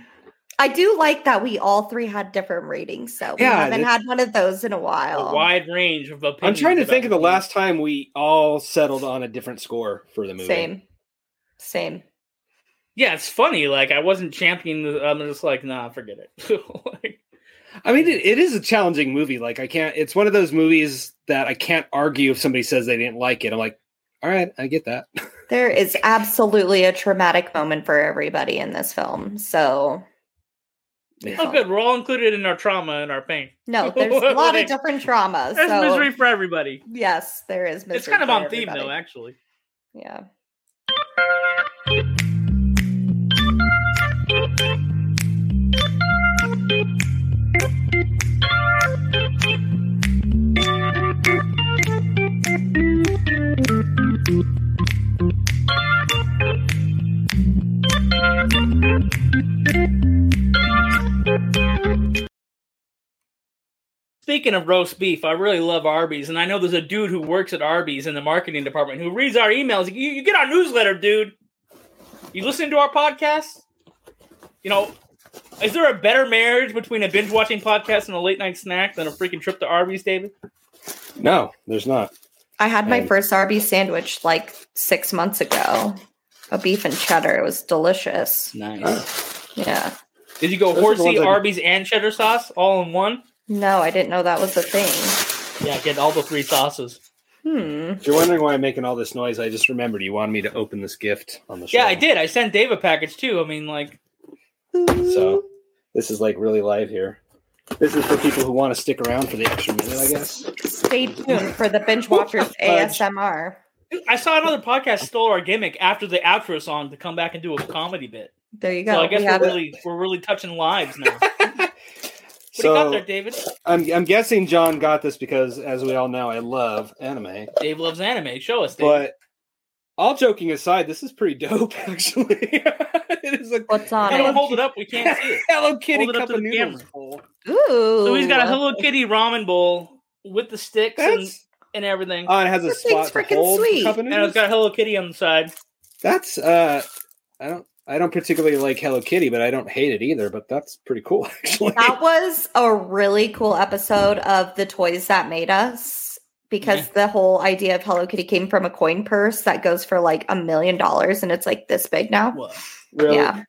Speaker 2: I do like that we all three had different ratings. So we
Speaker 3: Yeah,
Speaker 2: haven't had one of those in a
Speaker 1: A
Speaker 2: while.
Speaker 1: wide range of opinions.
Speaker 3: i'm trying to think of the last time we all settled on a different score for the movie
Speaker 2: Same. Same.
Speaker 1: Yeah, it's funny. Like I wasn't championing. The, I'm just like, nah, forget it. Like,
Speaker 3: I mean, it, it is a challenging movie. Like, I can't. It's one of those movies that I can't argue if somebody says they didn't like it. I'm like, all right, I get that.
Speaker 2: There is absolutely a traumatic moment for everybody in this film. So
Speaker 3: Yeah.
Speaker 1: oh, good. We're all included in our trauma and our pain.
Speaker 2: no, there's a lot of different traumas.
Speaker 1: There's
Speaker 2: so
Speaker 1: misery for everybody.
Speaker 2: yes, there is misery.
Speaker 1: it's kind of on theme,
Speaker 2: everybody.
Speaker 1: though. Actually.
Speaker 2: Yeah.
Speaker 1: Speaking of roast beef, I really love Arby's, and I know there's a dude who works at Arby's in the marketing department who reads our emails. You, you get our newsletter, dude. You listen to our podcast. You know, is there a better marriage between a binge watching podcast and a late night snack than a freaking trip to Arby's, David?
Speaker 3: No, there's not.
Speaker 2: I had my
Speaker 3: And-
Speaker 2: first Arby's sandwich like six months ago. A beef and cheddar. It was delicious.
Speaker 1: Nice.
Speaker 2: Yeah.
Speaker 1: Did you go
Speaker 3: Those
Speaker 1: horsey,
Speaker 3: ones
Speaker 1: Arby's, and cheddar sauce all in one?
Speaker 2: No, I didn't know that was a thing.
Speaker 1: Yeah, get all the three sauces.
Speaker 2: Hmm.
Speaker 3: If you're wondering why I'm making all this noise, I just remembered you wanted me to open this gift on the show.
Speaker 1: Yeah, I did. I sent Dave a package too. I mean, like,
Speaker 3: So this is like really live here. This is for people who want to stick around for the extra minute, I guess.
Speaker 2: Stay tuned for the binge watchers ASMR.
Speaker 1: I saw another podcast stole our gimmick after the outro song to come back and do a comedy bit.
Speaker 2: There you
Speaker 1: So
Speaker 2: go.
Speaker 1: I guess
Speaker 2: we
Speaker 1: we're
Speaker 2: have
Speaker 1: really we're really touching lives now. What do you got there,
Speaker 3: So
Speaker 1: David?
Speaker 3: I'm, I'm guessing John got this because, as we all know, I love anime.
Speaker 1: Dave loves anime. Show us, Dave.
Speaker 3: But all joking aside, this is pretty dope, actually. it is a
Speaker 2: What's on
Speaker 1: I don't
Speaker 2: it?
Speaker 1: hold it up. We can't see it.
Speaker 3: Hello Kitty
Speaker 1: Hold it up
Speaker 3: cup
Speaker 1: to
Speaker 3: of
Speaker 1: the
Speaker 3: noodles
Speaker 1: camera.
Speaker 3: bowl.
Speaker 2: Ooh.
Speaker 1: So he's got a Hello Kitty ramen bowl with the sticks and,
Speaker 3: That's
Speaker 1: and everything,
Speaker 3: oh, it has a spot to
Speaker 2: freaking
Speaker 3: hold the
Speaker 2: sweet.
Speaker 3: cup of
Speaker 1: and it's
Speaker 3: noodles?
Speaker 1: got Hello Kitty on the side.
Speaker 3: That's uh, I don't. I don't particularly like Hello Kitty, but I don't hate it either. But that's pretty cool, actually.
Speaker 2: That was a really cool episode of the toys that made us because the whole idea of Hello Kitty came from a coin purse that goes for like a million dollars and it's like this big now.
Speaker 1: Whoa.
Speaker 3: Really?
Speaker 2: Yeah.